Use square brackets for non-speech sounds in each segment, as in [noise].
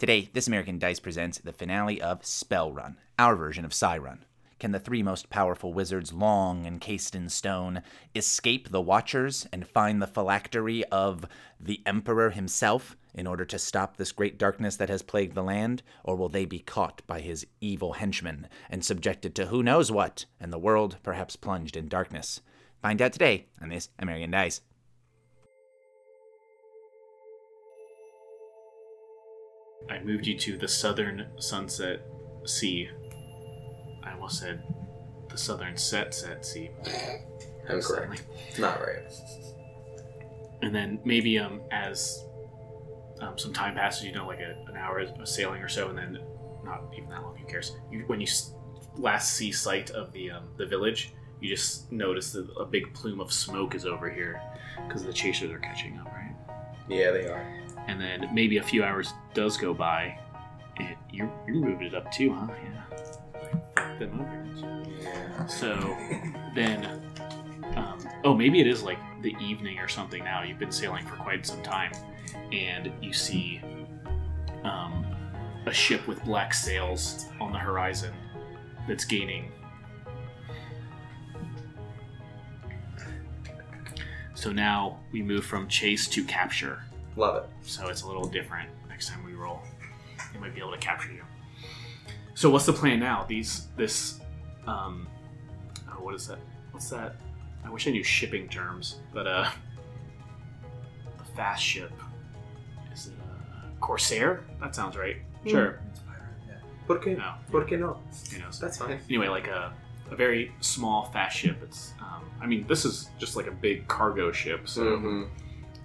Today, This American Dice presents the finale of Spell Run, our version of Psi Run. Can the three most powerful wizards, long encased in stone, escape the Watchers and find the phylactery of the Emperor himself in order to stop this great darkness that has plagued the land? Or will they be caught by his evil henchmen and subjected to who knows what, and the world perhaps plunged in darkness? Find out today on This American Dice. I moved you to the southern sunset sea. I almost said the southern set set sea. [laughs] Incorrect. Not right. And then maybe um as um, some time passes, you know, like a, an hour of sailing or so, and then not even that long. Who cares? You, when you s- last see sight of the um, the village, you just notice that a big plume of smoke is over here because the chasers are catching up, right? Yeah, they are. And then maybe a few hours does go by, and you you moved it up too, huh? Yeah. Them over. So [laughs] then, um, oh, maybe it is like the evening or something now. You've been sailing for quite some time, and you see um, a ship with black sails on the horizon that's gaining. So now we move from chase to capture. Love it. So it's a little different next time we roll. They might be able to capture you. So what's the plan now? These this um oh what is that? What's that? I wish I knew shipping terms, but uh the fast ship. Is it a Corsair? That sounds right. Sure. Por qué? No. Por qué no? You know, That's fine. anyway, like a, a very small fast ship. It's um, I mean, this is just like a big cargo ship, so hmm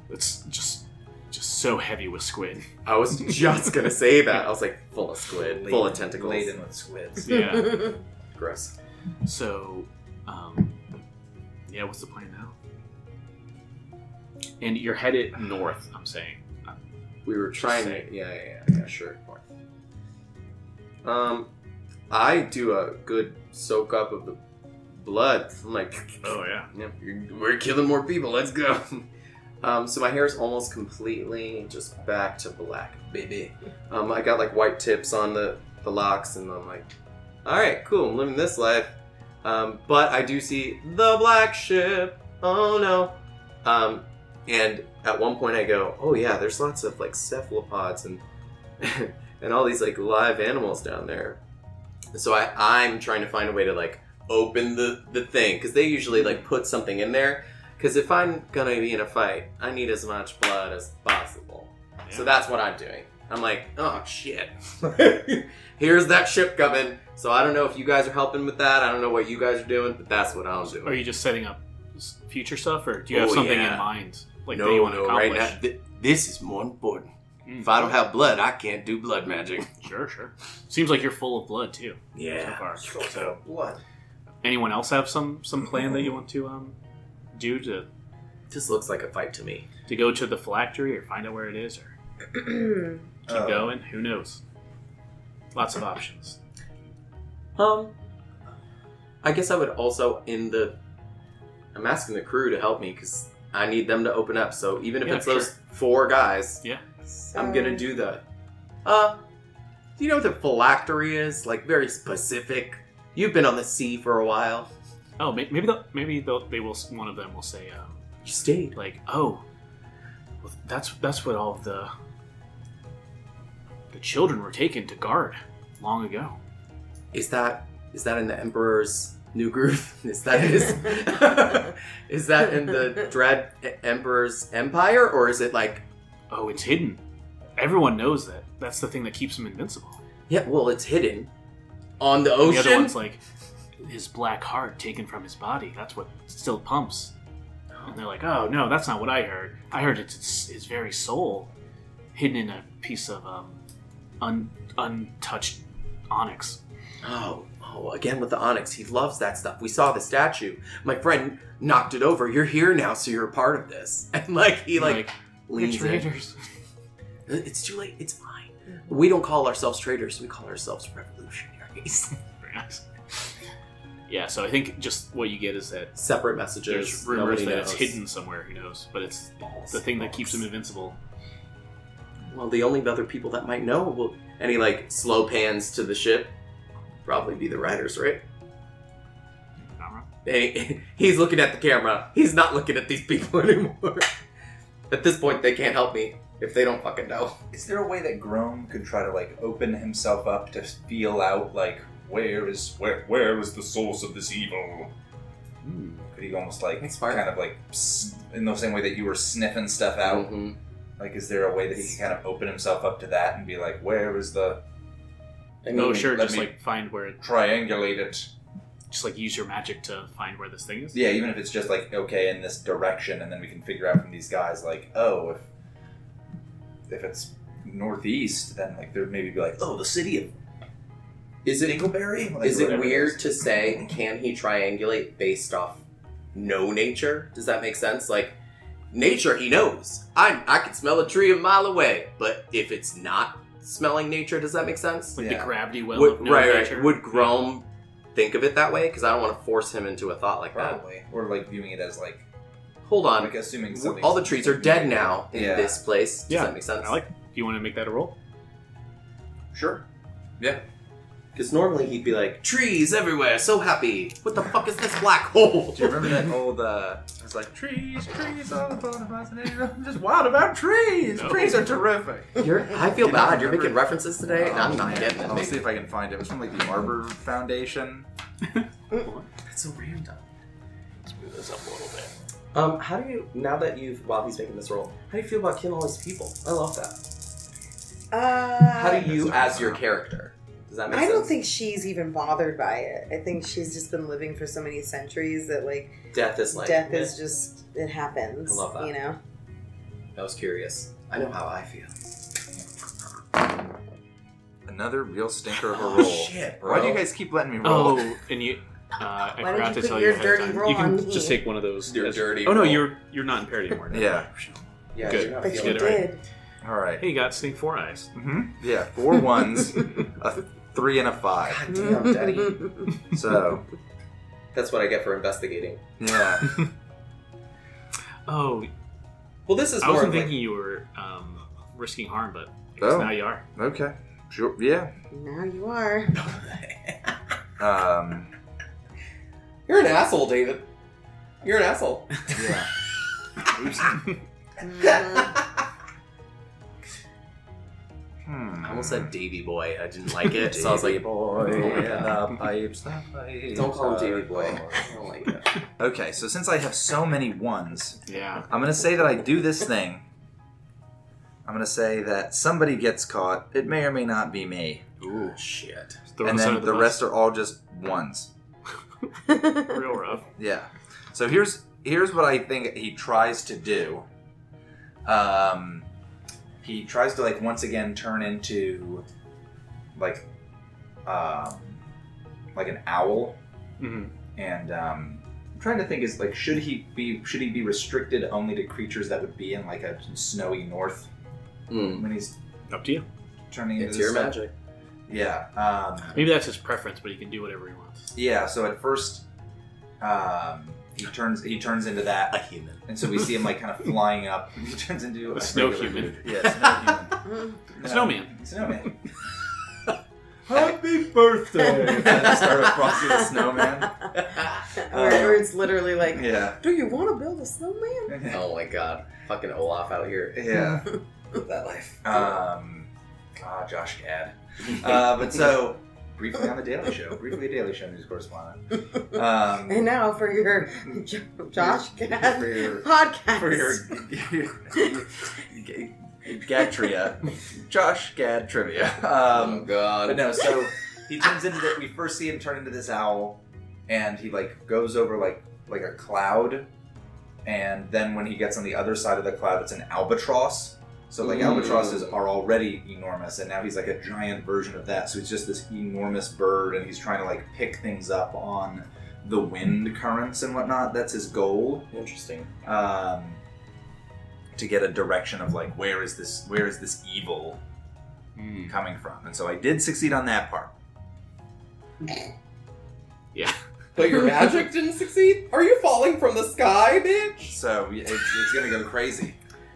it's just just so heavy with squid. I was just gonna say that. I was like, full of squid, full of tentacles. laden with squids. Yeah. [laughs] Gross. So, um, yeah, what's the plan now? And you're headed north. I'm saying. We were trying to. Yeah, yeah, yeah, yeah. Sure. North. Um, I do a good soak up of the blood. I'm like, Oh yeah. [laughs] yeah, we're killing more people. Let's go. [laughs] Um, so my hair is almost completely just back to black, baby. Um, I got like white tips on the, the locks, and I'm like, all right, cool, I'm living this life. Um, but I do see the black ship. Oh no. Um, and at one point I go, oh yeah, there's lots of like cephalopods and [laughs] and all these like live animals down there. So I I'm trying to find a way to like open the the thing because they usually like put something in there. Because if I'm gonna be in a fight, I need as much blood as possible. So that's what I'm doing. I'm like, oh shit. [laughs] Here's that ship coming. So I don't know if you guys are helping with that. I don't know what you guys are doing, but that's what I'm doing. Are you just setting up future stuff, or do you have Oh, something yeah. in mind, like no, that you want to no, accomplish? right now. Th- this is more important. Mm. If I don't have blood, I can't do blood magic. [laughs] Sure, sure. Seems like you're full of blood too. So Yeah. far. So, Blood. anyone else have some some plan that you want to um do to This looks like a fight to me. to go to the phylactery or find out where it is or [clears throat] keep Oh. going? Who knows? Lots of options. Um, I guess I would also in the. I'm asking the crew to help me because I need them to open up. So even if Yeah, it's those four guys, Yeah. I'm gonna do the. Uh, do you know what the phylactery is? Like very specific. You've been on the sea for a while. Oh, may- maybe they'll, maybe they'll, they will. One of them will say, um, You stayed. like, "Oh, well, that's that's what all of the the children were taken to guard long ago." Is that is that in the Emperor's new groove? [laughs] Is that is [laughs] is that in the Dread Emperor's empire, or is it like Oh, it's hidden. Everyone knows that. That's the thing that keeps him invincible. yeah? Well, it's hidden on the And ocean. The other one's like his black heart taken from his body. That's what still pumps. And they're like, "Oh no, that's not what I heard. I heard it's his, his very soul hidden in a piece of um, un, untouched onyx." Oh, oh, again with the onyx. He loves that stuff. We saw the statue. My friend knocked it over. You're here now, so you're a part of this. [laughs] And like he like, "You're leans in. traitors." [laughs] It's too late. It's fine. We don't call ourselves traitors. We call ourselves revolutionaries. [laughs] Very nice. Yeah, so I think just what you get is that Separate messages. there's rumors Nobody that knows. it's hidden somewhere. Who knows? But it's the thing that keeps him invincible. well, the only other people that might know will. And he like slow pans to the ship. Probably be the riders, right? Camera. He- [laughs] he's looking at the camera. He's not looking at these people [laughs] anymore. At this point, they can't help me if they don't fucking know. Is there a way that Grome could try to like open himself up to feel out like where is where where is the source of this evil? Could he almost like That's smart. kind of like in the same way that you were sniffing stuff out? Mhm. Like, is there a way that he can kind of open himself up to that and be like, where is the I No, mean, sure. Just like find where, it, triangulate it? just like use your magic to find where this thing is. Yeah, even if it's just like okay in this direction, and then we can figure out from these guys like, oh, if if it's northeast, then like there'd maybe be like, oh, the city of Is it Dingleberry. Like, is it weird is. to say can he triangulate based off no nature? Does that make sense? Like nature, he knows. I I can smell a tree a mile away, but if it's not smelling nature, does that make sense? Like Yeah. the gravity well Would, of no right, nature. right. Would Grom think of it that way? Because I don't want to force him into a thought like that. Probably, or like viewing it as like Hold on. like assuming W- something. All the trees are dead now in Yeah. this place. Does Yeah. that make sense? I like. Do you want to make that a roll? Sure. Yeah. Because normally he'd be like, trees everywhere, so happy. What the fuck is this black hole? Do you remember that old? uh It's like trees, trees, all the fun of us, and I'm just wild about trees. No. Trees are terrific. You're, I feel You don't bad. You're making references today, and I'm not man. getting it. I'll baby. see if I can find it. It was from like the Arbor Foundation. That's so random. Let's move this up a little bit. Um, how do you now that you've while he's making this roll, how do you feel about killing all these people? I love that. Uh, How do you, as your character, does that make I sense? don't think she's even bothered by it. I think she's just been living for so many centuries that like death is like death is just it happens. I love that. You know. I was curious. I know how I feel. Another real stinker of a Oh, roll. shit, bro. Why do you guys keep letting me roll? Oh, and you. Uh, I Why forgot did you to put tell your you. ahead of dirty roll You can on me? just take one of those. Your as- dirty Oh no, roll. you're you're not impaired anymore. no. Yeah. Yeah, Good. But you feeling Get it right. did. All right. Hey, you got seeing four eyes. Mm-hmm. Yeah, four ones, [laughs] a three, and a five. God damn, Daddy. [laughs] So That's what I get for investigating. yeah, [laughs] Oh, Well, this is I more wasn't of like, thinking you were um, risking harm, but I guess Oh. now you are. okay, sure, yeah. now you are. [laughs] Um, you're an asshole, David. You're an asshole. yeah. Mhm. Almost said Davy Boy. I didn't like [laughs] it, so I was like, boy, Oh, the [laughs] pipes, the pipes don't call him are Davy Boy. gone. I don't like it. Okay, so since I have so many ones, Yeah. I'm gonna say that I do this thing. I'm gonna say that somebody gets caught. It may or may not be me, Ooh, shit. Throw and us then under the, bus. rest are all just ones. [laughs] real rough. Yeah. So here's here's what I think he tries to do. Um, he tries to like once again turn into like um like an owl, hmm and um, I'm trying to think is like should he be should he be restricted only to creatures that would be in like a snowy north Hmm. when he's Up to you. turning into It's this your stuff? magic. Yeah. Um, Maybe that's his preference, but he can do whatever he wants. yeah. So at first, um, he turns he turns into that A human. And so we see him like kind of [laughs] flying up. He turns into A a snow human. dude. Yeah, snow human. A snowman. Snowman. [laughs] Happy birthday! [laughs] and then start with Frosty the Snowman. or, or it's literally like, Yeah. do you want to build a snowman? oh my god. Fucking Olaf out here. Yeah. That life. Um. Ah, Josh Gad. Uh, but so briefly on the Daily Show. Briefly a Daily Show news correspondent. [laughs] Um. And now for your Jo- Josh Gad for your podcast. for your, [laughs] your Gagtria, Josh Gad trivia. Um, oh god. But no, so he turns into that. We first see him turn into this owl, and he like goes over like like a cloud, and then when he gets on the other side of the cloud, it's an albatross. So like Mm. albatrosses are already enormous, and now he's like a giant version of that. So he's just this enormous bird, and he's trying to like pick things up on the wind currents and whatnot. That's his goal Interesting. um, to get a direction of like where is this where is this evil Mm. coming from and so i did succeed on that part Yeah. But your magic [laughs] didn't succeed? Are you falling from the sky, bitch? so it's, it's gonna go crazy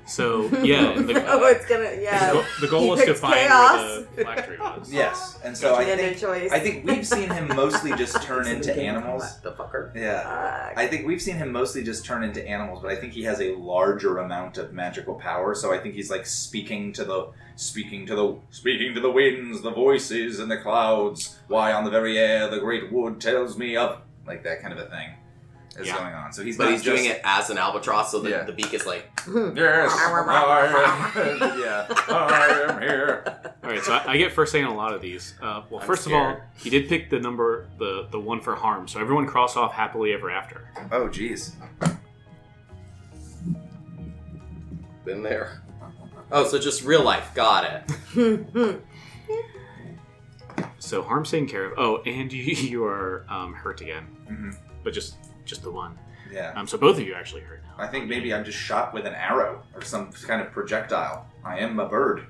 So [laughs] yeah, [laughs] the, oh, it's gonna the yeah. goal, the goal was to find chaos. where the phylactery was. [laughs] Yes, and so I think choice. I think we've seen him mostly just turn It's into animals. The fucker. Yeah. Fuck. I think we've seen him mostly just turn into animals, but I think he has a larger amount of magical power. So I think he's like speaking to the speaking to the speaking to the winds, the voices and the clouds. Why on the very air the great wood tells me of like that kind of a thing is Yeah. going on. So he's But not he's doing just- it as an albatross, so the, Yeah. the beak is like. [laughs] Yes, I am. [laughs] yeah, I am here. All right, so I, I get first say on a lot of these. Uh, well, I'm first of all, scared. he did pick the number, the the one for harm. So everyone cross off happily ever after. Oh, jeez. Been there. Oh, so just real life. Got it. [laughs] So harm's taken care of. Oh, and you you are um, hurt again, Mhm. but just just the one. Yeah. Um, so both of you actually hurt now. I think maybe I'm just shot with an arrow or some kind of projectile. I am a bird.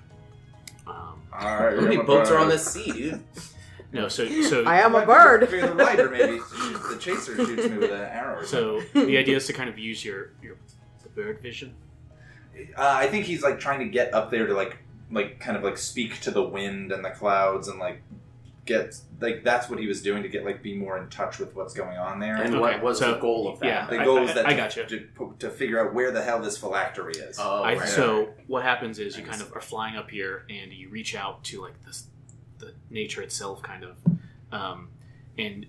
Um, I How many boats are on this sea, dude? [laughs] no, so so [laughs] I am a Might be bird. The, the rider maybe. [laughs] The chaser shoots me with an arrow. So the idea is to kind of use your your the bird vision. uh, I think he's like trying to get up there to like, like kind of like speak to the wind and the clouds and like get like that's what he was doing to get like be more in touch with what's going on there. And Okay, what was so- the goal of that? yeah, the goal I- is that I to, gotcha. to, to figure out where the hell this phylactery is. Oh, I, right. so what happens is you kind of are flying up here and you reach out to like this the nature itself kind of um, and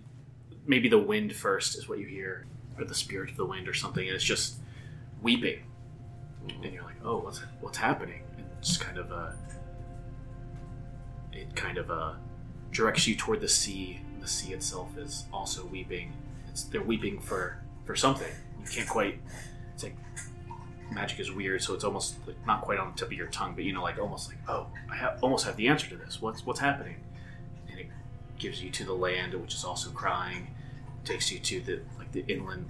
maybe the wind first is what you hear or the spirit of the wind or something and it's just weeping and you're like oh what's what's happening and it's kind of a, it kind of uh directs you toward the sea the sea itself is also weeping it's they're weeping for for something you can't quite it's like magic is weird, so it's almost like not quite on the tip of your tongue, but you know, like almost like, oh, I almost have the answer to this. What's what's happening? And it gives you to the land, which is also crying. Takes you to the like the inland,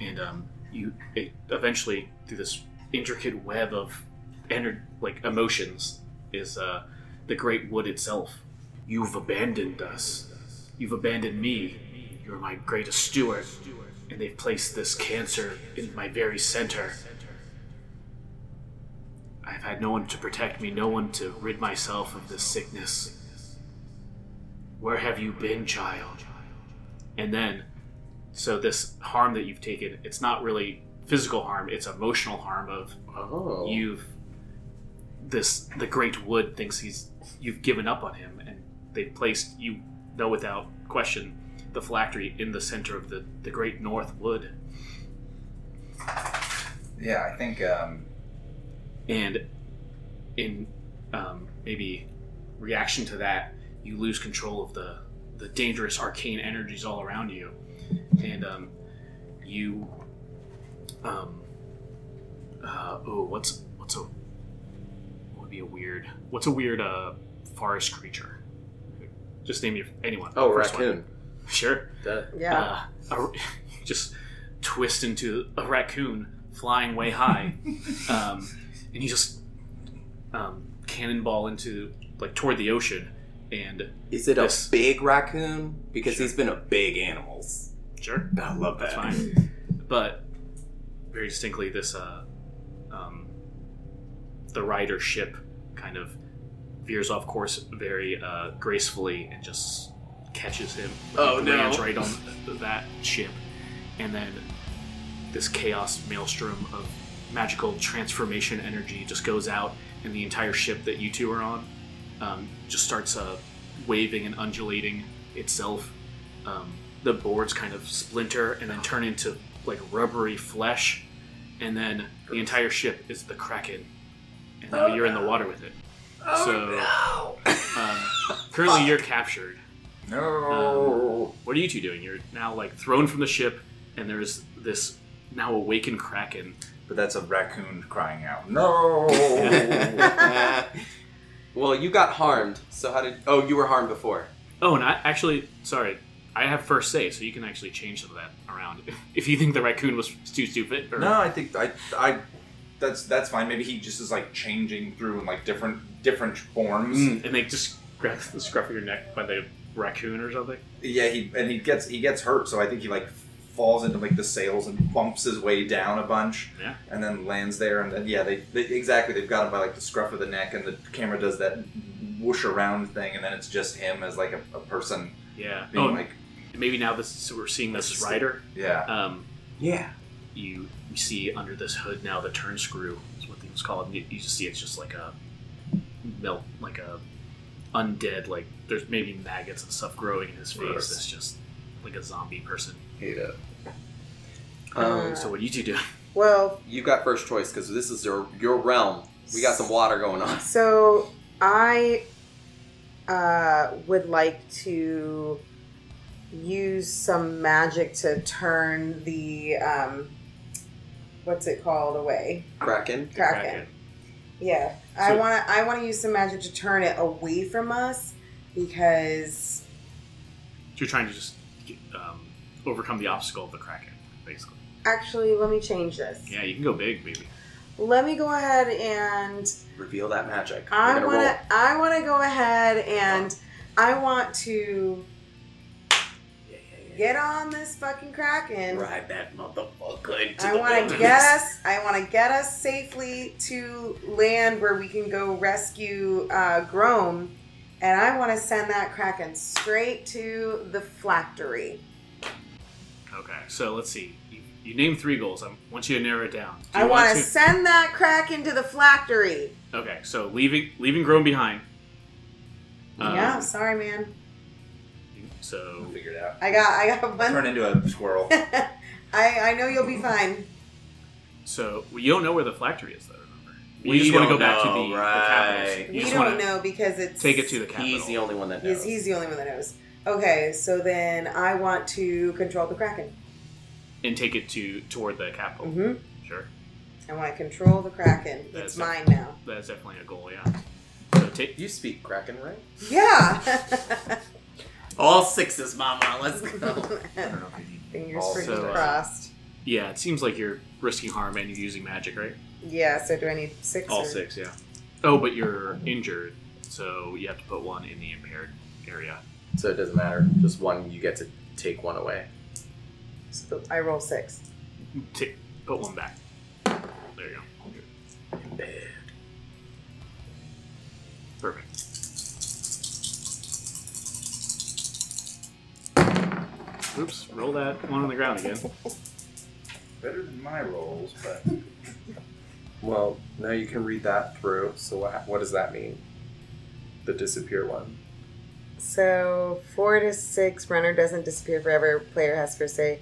and um, you it, eventually through this intricate web of ener- like emotions is uh, the great wood itself. You've abandoned us. You've abandoned me. You're my greatest steward, and they've placed this cancer in my very center. I've had no one to protect me, no one to rid myself of this sickness. Where have you been, child? And then, so this harm that you've taken, it's not really physical harm, it's emotional harm of Oh. you've this the great wood thinks he's you've given up on him and they've placed you know without question the phylactery in the center of the, the great north wood Yeah, I think. Um, and in um, maybe reaction to that you lose control of the the dangerous arcane energies all around you and um, you um, uh, oh what's what's a what would be a weird what's a weird uh, forest creature just name your anyone Oh, First one. raccoon. [laughs] sure That- Yeah. uh, a, [laughs] just twist into a raccoon flying way high, [laughs] um, and you just um, cannonball into like toward the ocean, and Is it a big raccoon? Because he's been a big animals. sure, I love that's that. fine. But very distinctly, this uh, um, the rider ship kind of veers off course very uh, gracefully and just catches him. Oh, no. lands right on that ship, and then this chaos maelstrom of magical transformation energy just goes out, and the entire ship that you two are on um, just starts uh, waving and undulating itself. Um, the boards kind of splinter and then turn into like rubbery flesh, and then the entire ship is the kraken, and now you're in the water with it. So um, [laughs] currently you're captured. no. What are you two doing? You're now like thrown from the ship, and there's this now awakened kraken. but that's a raccoon crying out. No. [laughs] [laughs] well, you got harmed. So how did? Oh, you were harmed before. Oh, and I actually, sorry, I have first say, so you can actually change some of that around if you think the raccoon was too stupid. Or, no, I think I, I, that's that's fine. Maybe he just is like changing through in like different different forms. Mm, and they just grab the scruff of your neck by the raccoon or something. Yeah, he and he gets he gets hurt, so I think he like falls into like the sails and bumps his way down a bunch, Yeah. and then lands there. And then yeah, they, they exactly they've got him by like the scruff of the neck, and the camera does that whoosh around thing, and then it's just him as like a, a person Yeah. being Oh, like maybe now this so we're seeing this This is rider. yeah. Um, Yeah. you you see under this hood now the turn screw is what things called. And you, you just see it's just like a melt, like a undead. Like there's maybe maggots and stuff growing in his face. Gross. It's just like a zombie person. Hate it. Uh, Um, So what do you two do? Well, you got first choice because this is your your realm. We got some water going on. so I uh, would like to use some magic to turn the um, what's it called away Kraken. kraken. Yeah, I want to. I want to use some magic to turn it away from us because you're trying to just get, um, overcome the obstacle of the kraken, basically. actually, let me change this. Yeah, you can go big, baby. Let me go ahead and Reveal that magic. I want to. I want to go ahead and I want to. Get on this fucking kraken. Ride that motherfucker into I the want to get us. I want to get us safely to land where we can go rescue uh, Grome, and I want to send that kraken straight to the flactory. Okay, so let's see. You, you named three goals. I want you to narrow it down. Do I want to send that kraken to the flactory. Okay, so leaving leaving Grome behind. Um, yeah, sorry, man. So We'll figure it out. I got. I got Turn into a squirrel. [laughs] I I know you'll be fine. so well, you don't know where the phylactery is, though. Remember, you We just want to don't go back to know, the, the right. capitals. You we just don't know because it's take it to the capital. He's the only one that knows. He's, he's the only one that knows. Okay, so then I want to control the kraken. and take it to toward the capital. hmm Sure, I want to control the kraken. That's It's mine now. that's definitely a goal. Yeah. So take You speak Kraken, right? Yeah. [laughs] [laughs] All sixes, mama. Let's go. [laughs] I don't know if you need Fingers all freaking uh, crossed. yeah. It seems like you're risking harm and you're using magic, right? Yeah. So do I need six? All or- six, yeah. Oh, but you're injured, so you have to put one in the impaired area. so it doesn't matter. Just one. You get to take one away. So I roll six. T- put one back. There you go. Perfect. Oops, roll that one on the ground again. better than my rolls, but Well, now you can read that through. So what, what does that mean? The disappear one. So four to six, runner doesn't disappear forever. Player has first say.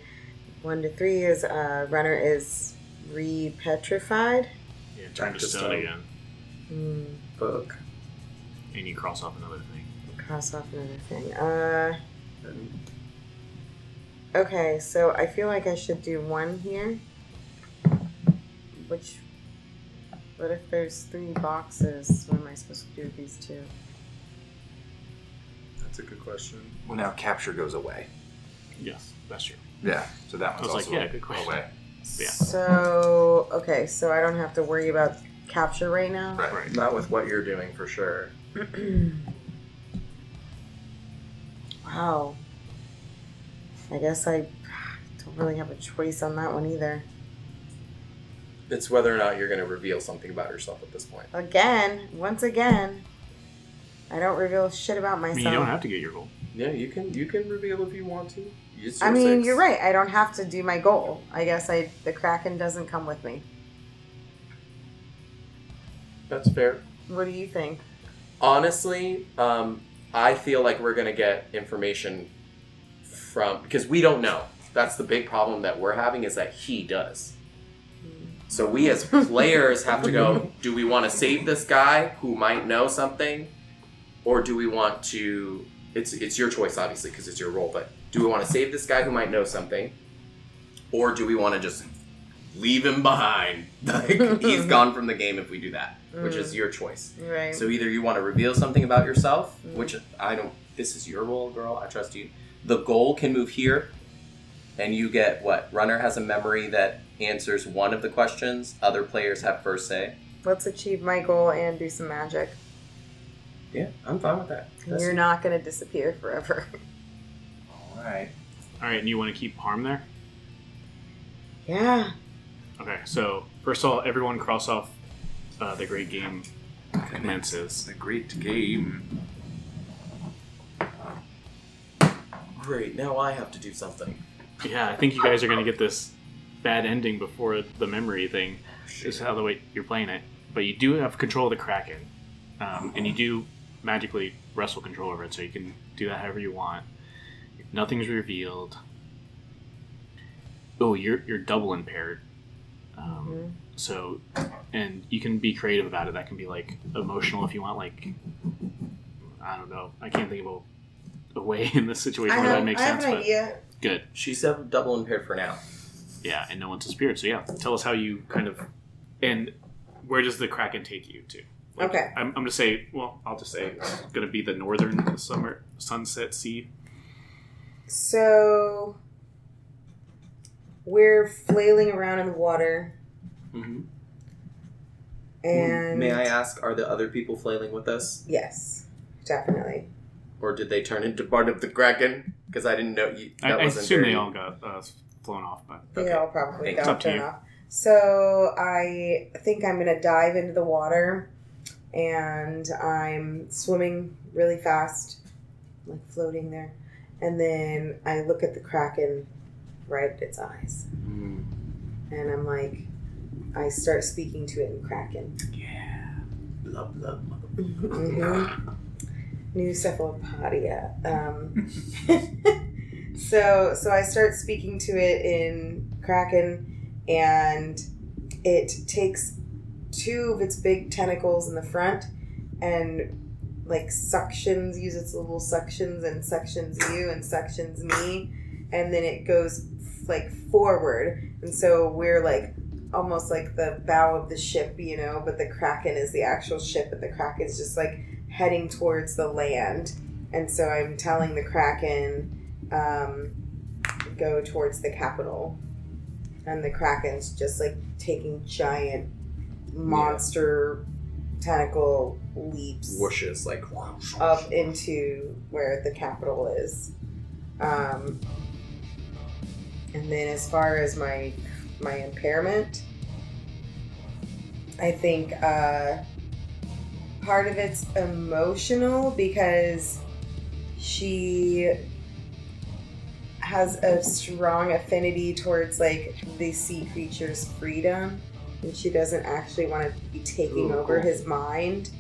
One to three is uh, runner is re-petrified. Yeah, turn Back to to stone stone. again, Hmm. Book. and you cross off another thing. Cross off another thing. Uh, And okay, so I feel like I should do one here. Which, what if there's three boxes? What am I supposed to do with these two? that's a good question. well now capture goes away. Yes, that's true. Yeah, so that I one's was like, yeah, good question. away. Yeah. So okay, so I don't have to worry about capture right now. Right. Right. Not with what you're doing for sure. [clears throat] wow. I guess I don't really have a choice on that one either. It's whether or not you're going to reveal something about yourself at this point. Again, once again, I don't reveal shit about I myself. mean, you don't have to get your goal. Yeah, you can you can reveal if you want to. It's I mean, six. you're right. I don't have to do my goal. I guess I the Kraken doesn't come with me. That's fair. What do you think? Honestly, um, I feel like we're gonna get information from because we don't know. That's the big problem that we're having is that he does. So we as [laughs] players have to go. Do we want to save this guy who might know something, or do we want to? It's it's your choice, obviously, because it's your role. But do we want to save this guy who might know something, or do we want to just leave him behind? [laughs] Like he's gone from the game if we do that, which is your choice. Right. So either you want to reveal something about yourself, Mm. which I don't. This is your role, girl. I trust you. The goal can move here, and you get what? Runner has a memory that answers one of the questions. Other players have first say. Let's achieve my goal and do some magic. Yeah, I'm fine with that. And You're not gonna disappear forever. All right. All right, and you want to keep harm there? Yeah. Okay, so first of all, everyone cross off uh, the great game commences. a great game. Great. Now I have to do something. Yeah, I think you guys are gonna get this bad ending before the memory thing. Is how the way you're playing it, but you do have control of the kraken, um, and you do magically wrestle control over it, so you can do that however you want. Nothing's revealed. Oh, you're you're double impaired. Um, So, and you can be creative about it. That can be like emotional if you want. Like, I don't know. I can't think of a, a way [laughs] in this situation I where have, that makes I have sense. an But idea. good. She's double impaired for now. Yeah, and no one's a spirit. So yeah, tell us how you kind of, and where does the kraken take you to? Okay. I'm, I'm gonna say. Well, I'll just say it's gonna be the northern summer sunset sea. So we're flailing around in the water, Mm-hmm. and May I ask, are the other people flailing with us, Yes, definitely. Or did they turn into part of the kraken? Because I didn't know you. I, That I wasn't assume very... they all got uh, flown off, but They Okay. all probably Thank- it's got up to thrown you. off. So I think I'm gonna dive into the water, and I'm swimming really fast, like floating there, and then I look at the kraken right at its eyes, Mm. and I'm like, I start speaking to it in kraken. yeah, Blah, blah, blah. Mm-hmm. New cephalopodia. Um, [laughs] so so I start speaking to it in Kraken, and it takes two of its big tentacles in the front and like suctions, uses its little suctions and suctions you and suctions me, and then it goes like forward, and so we're like almost like the bow of the ship, you know, but the Kraken is the actual ship, and the Kraken's just like heading towards the land. And so I'm telling the Kraken, um, go towards the capital. And the Kraken's just like taking giant monster tentacle leaps Whooshes like. up [laughs] into where the capital is. Um, and then as far as my my impairment, I think uh, part of it's emotional because she has a strong affinity towards like the sea creature's freedom and she doesn't actually want to be taking Ooh, over cool. his mind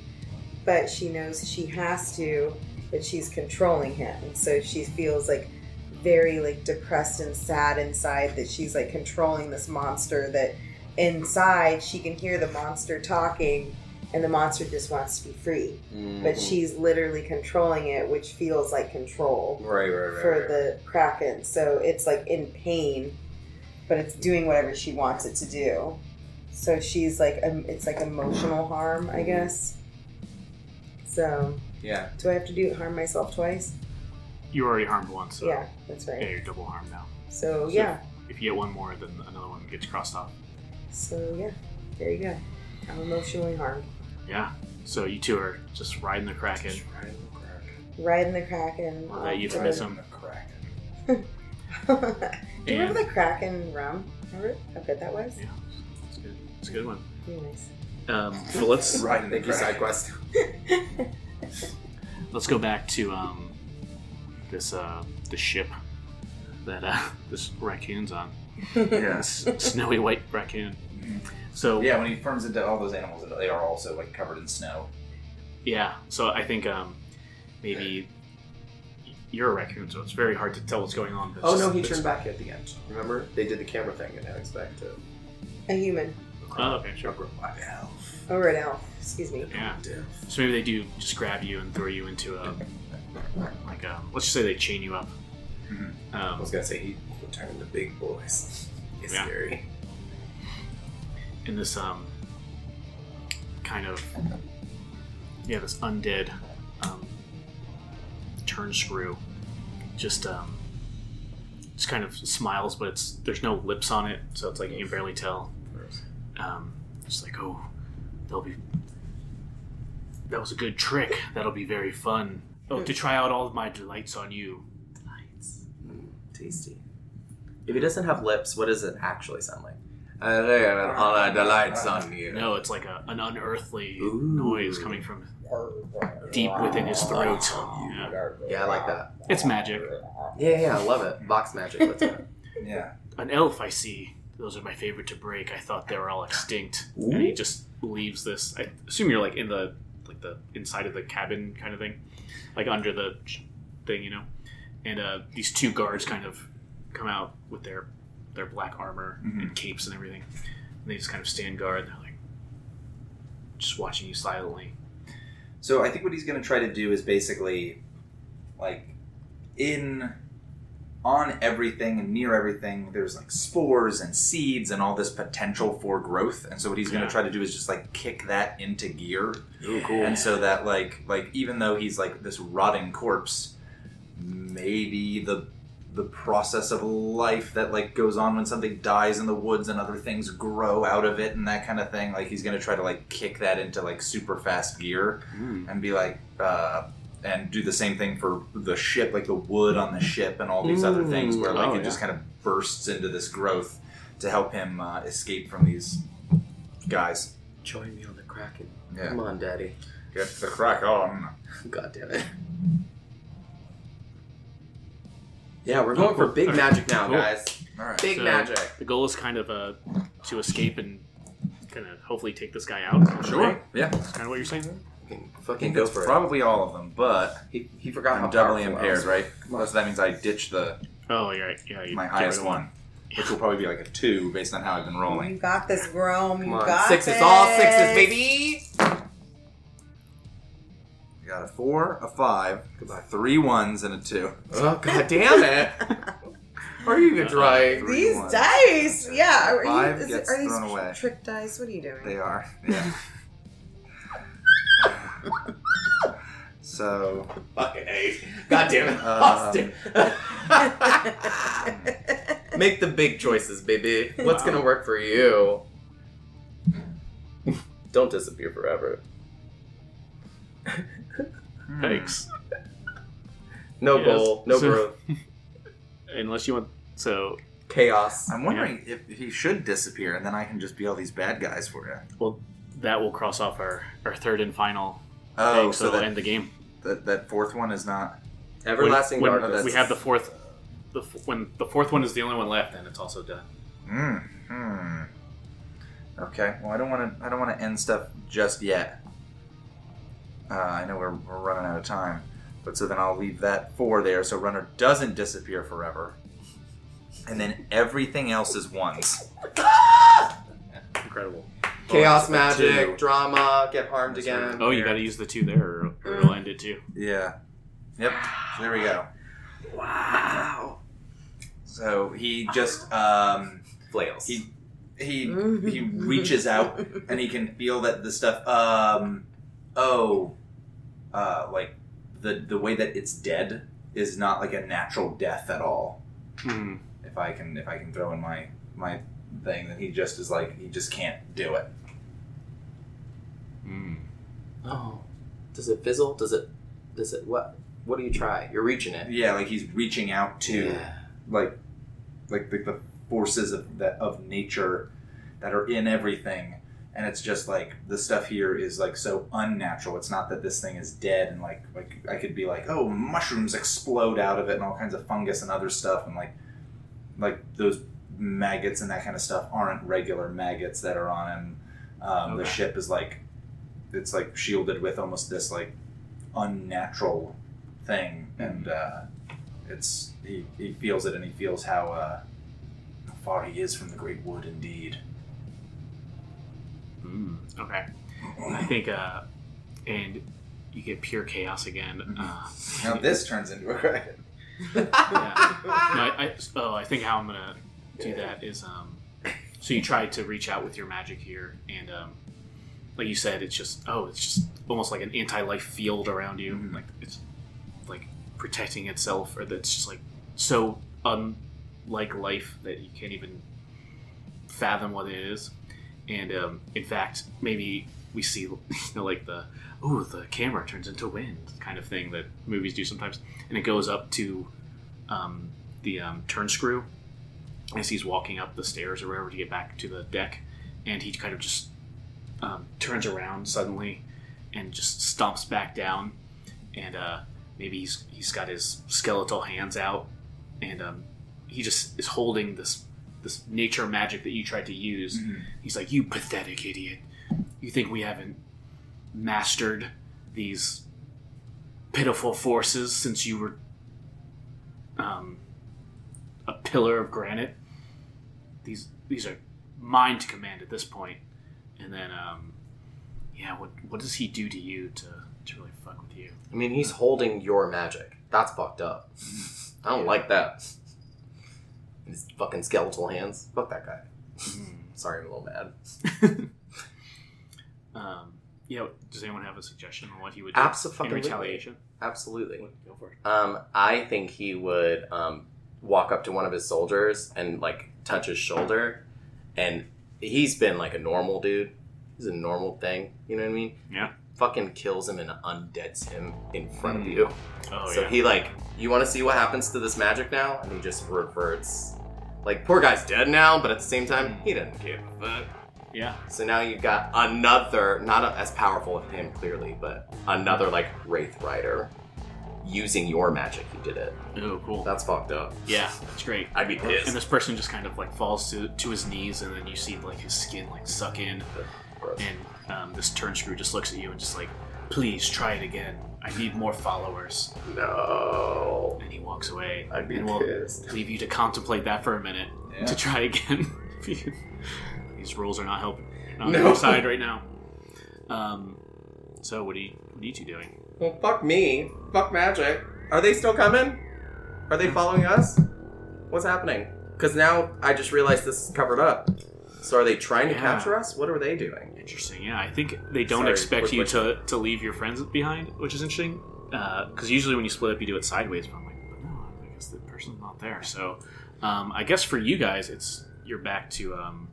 but she knows she has to but she's controlling him and so she feels like very like depressed and sad inside that she's like controlling this monster that inside she can hear the monster talking and the monster just wants to be free but Mhm. she's literally controlling it which feels like control Right, right, right. for right. the kraken so it's like in pain but it's doing whatever she wants it to do so she's like um, it's like emotional harm i guess so Yeah. do i have to do harm myself twice you already harmed once. So yeah that's right. yeah, right you're double harmed now. so So- yeah If you get one more, then another one gets crossed off. so yeah there you go i'm emotionally harmed Yeah. So you two are just riding the kraken. Just right in the kraken. riding the kraken Or that off euphemism. The kraken. [laughs] do you remember the kraken rum remember how good that was Yeah, it's good. It's a good one. Very nice Um, but let's [laughs] Right in the Thank you, side quest. let's go back to um, this uh, the ship that uh, [laughs] this raccoon's on. Yes. This snowy white raccoon. So Yeah, when he turns into all those animals, they are also like covered in snow. yeah, so I think um, maybe you're a raccoon, so it's very hard to tell what's going on. but Oh no, he turned back at the end. Remember, they did the camera thing, and now he's back to. a human Oh, okay, sure. Black elf. or an elf excuse me Yeah. So maybe they do just grab you and throw you into a like a let's just say they chain you up. Mhm. I Um, was gonna say he will turn into big boys. It's Yeah. scary. In this um kind of yeah this undead um, turn screw. Just um just kind of smiles but it's there's no lips on it so it's like you can barely tell. Um it's like oh they'll be that was a good trick. That'll be very fun. Oh to try out all of my delights on you. Mm, tasty. If it doesn't have lips, what does it actually sound like? Uh, I lay uh, all uh, the delights on you. No, it's like a, an unearthly Ooh. noise coming from deep within his throat. Yeah. Yeah, I like that. It's magic. Yeah, yeah, I love it. Box magic. Let's [laughs] go. Yeah. An elf I see. Those are my favorite to break. I thought they were all extinct. And he just leaves this. I assume you're like in the like the inside of the cabin kind of thing, like under the thing, you know. And uh, these two guards kind of come out with their their black armor and mm-hmm. capes and everything. And they just kind of stand guard. They're like just watching you silently. So I think what he's going to try to do is basically, like, in on everything and near everything, there's like spores and seeds and all this potential for growth. And so what he's going Yeah. to try to do is just like kick that into gear. Ooh, cool. And so that like like even though he's like this rotting corpse, maybe the the process of life that like goes on when something dies in the woods and other things grow out of it and that kind of thing like he's gonna try to like kick that into like super fast gear and be like uh and do the same thing for the ship like the wood on the ship and all these other things where like Oh, it just kind of bursts into this growth to help him uh, escape from these guys Join me on the Kraken. Yeah. Come on, Daddy. get the crack on [laughs] God damn it. Yeah, we're going for big magic now, Cool. guys. all right Big So, magic. The goal is kind of uh, to escape and kind of hopefully take this guy out. sure yeah That's kind of what you're saying. Fucking, fucking go for it. probably all of them, but He, he forgot how I'm doubly powerful I was. impaired, right? So that means I ditch the Oh, you're right. Yeah, you my highest rid of one, which will probably be like a two based on how I've been rolling. You got this, Grom. You Come on. got Sixes, this. all sixes, baby. I got a four, a five, three ones, and a two. Oh, god [laughs] damn it. [laughs] Are you even trying? Three These ones. dice, yeah. Are, Five you, is gets it, are these thrown away. trick dice? What are you doing? They are. [laughs] Yeah. so Fucking A. God damn it. Um, Austin. Make the big choices, baby. What's gonna work for you? Don't disappear forever. Hmm. Thanks. [laughs] No Yes. goal, no So- growth. [laughs] Unless you want. So, Chaos. I'm wondering if he should disappear, and then I can just be all these bad guys for you. well, that will cross off our, our third and final Oh, thing, so so, it'll that, end the game. that that fourth one is not. Everlasting when, darkness. We have the fourth. The, f- when the fourth one is the only one left, then it's also done. Hmm. Hmm. Okay. Well, I don't want to. I don't want to end stuff just yet. Uh, I know we're, we're running out of time, but so then I'll leave that four there, so runner doesn't disappear forever, and then everything else is ones. Incredible. Chaos that's magic, two. drama, get harmed That's again. Oh, you got to use the two there, or, or it'll end it too. Yeah. Yep. So there we go. Wow. So he just um, Flails. he he he [laughs] reaches out and he can feel that the stuff um oh uh like the the way that it's dead is not like a natural death at all Hmm. if i can if i can throw in my my thing then he just is like he just can't do it Hmm. oh. Does it fizzle? Does it does it what? What do you try? You're reaching it. yeah like he's reaching out to Yeah. like like the, the forces of that of nature that are in everything and it's just like the stuff here is like so unnatural. It's not that this thing is dead and like like i could be like oh mushrooms explode out of it and all kinds of fungus and other stuff and like like those maggots and that kind of stuff aren't regular maggots that are on him um, the ship is like it's like shielded with almost this like unnatural thing and uh it's he, he feels it and he feels how uh, how far he is from the great wood indeed. Hmm. Okay. I think, uh, and you get pure chaos again. Uh, Now this turns into a kraken. yeah. No, I, I, [laughs] oh, I think how I'm gonna do that is, um, so you try to reach out with your magic here, and um, like you said, it's just, oh, it's just almost like an anti-life field around you, Mhm. like it's like protecting itself, or that's just like so unlike life that you can't even fathom what it is. And um, in fact, maybe we see, [laughs] you know, like the oh, the camera turns into wind kind of thing that movies do sometimes, and it goes up to um, the um, turn screw, as he's walking up the stairs or wherever to get back to the deck, and he kind of just um, turns around suddenly and just stomps back down, and uh, maybe he's he's got his skeletal hands out, and um, he just is holding this this nature magic that you tried to use. He's like, "You pathetic idiot! You think we haven't mastered these pitiful forces since you were um, a pillar of granite? These these are mine to command at this point." And then, um, yeah, what what does he do to you to to really fuck with you? I mean, he's holding your magic. That's fucked up. I don't like that. His fucking skeletal hands. Fuck that guy. Sorry, I'm a little mad. [laughs] Um, yeah, does anyone have a suggestion on what he would do Abso-fucking-lutely. in retaliation? Absolutely. Go for it. Um, I think he would um, walk up to one of his soldiers and like touch his shoulder, and he's been like a normal dude. He's a normal thing. You know what I mean? Yeah. Fucking kills him and undeads him in front of Mm. you. Oh so yeah. he like, you want to see what happens to this magic now? And he just reverts. Like poor guy's dead now, but at the same time, he doesn't give a fuck. yeah. So now you've got another, not a, as powerful as him clearly, but another like wraith rider using your magic. You did it. Oh, cool. That's fucked up. Yeah, that's great. I'd be And this person just kind of like falls to, to his knees, and then you see like his skin like suck in. And um, this turn screw just looks at you and just like, please try it again. I need more followers. No. And he walks away. I'd be and we'll pissed. leave you to contemplate that for a minute Yeah. to try again. [laughs] These rules are not helping. Not on No. your side right now. Um, so what are you what are you two doing? Well, fuck me. Fuck magic. Are they still coming? Are they following us? What's happening? Because now I just realized this is covered up. So are they trying to Yeah. capture us? What are they doing? Interesting. Yeah, I think they don't Sorry, expect quick you to, to leave your friends behind, which is interesting. Because usually when you split up, you do it sideways. But I'm like, but no, I guess the person's not there. So um, I guess for you guys, it's you're back to. Um,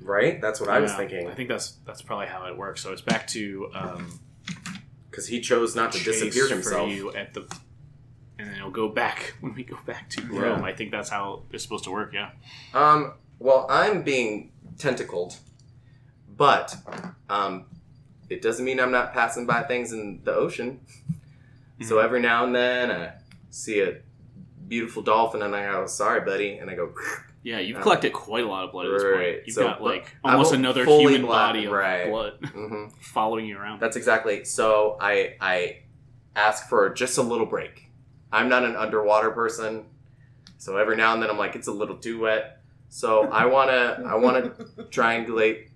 Right? That's what I was yeah, thinking. I think that's that's probably how it works. So it's back to um, Because he chose not to Chase disappear for himself. you at the, and then it'll go back [laughs] when we go back to Rome. I think that's how it's supposed to work. Yeah. Um, well, I'm being tentacled, but um, it doesn't mean I'm not passing by things in the ocean. So Mhm. every now and then I see a beautiful dolphin and I go, sorry, buddy. And I go, [laughs] Yeah, you've Uh, collected quite a lot of blood at this point. right. You've So, got like almost another human black- body of right. blood [laughs] [laughs] hmm following you around. That's exactly. So I I ask for just a little break. I'm not an underwater person, so every now and then I'm like, it's a little too wet. So I wanna I wanna triangulate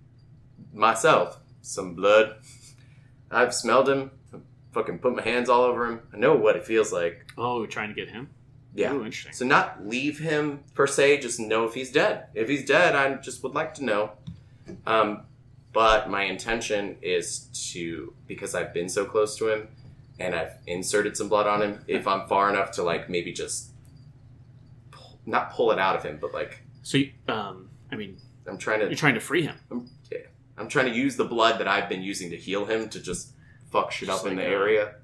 myself some blood. I've smelled him. Fucking put my hands all over him. I know what it feels like. oh, trying to get him? Yeah. Ooh, interesting. So not leave him per se, just know if he's dead. If he's dead, I just would like to know. Um, but my intention is to because I've been so close to him, and I've inserted some blood on him. If I'm far enough to like maybe just pull, not pull it out of him, but like So, you, um, I mean, I'm trying to. you're trying to free him. I'm, yeah, I'm trying to use the blood that I've been using to heal him to just fuck shit Just up in the a- area.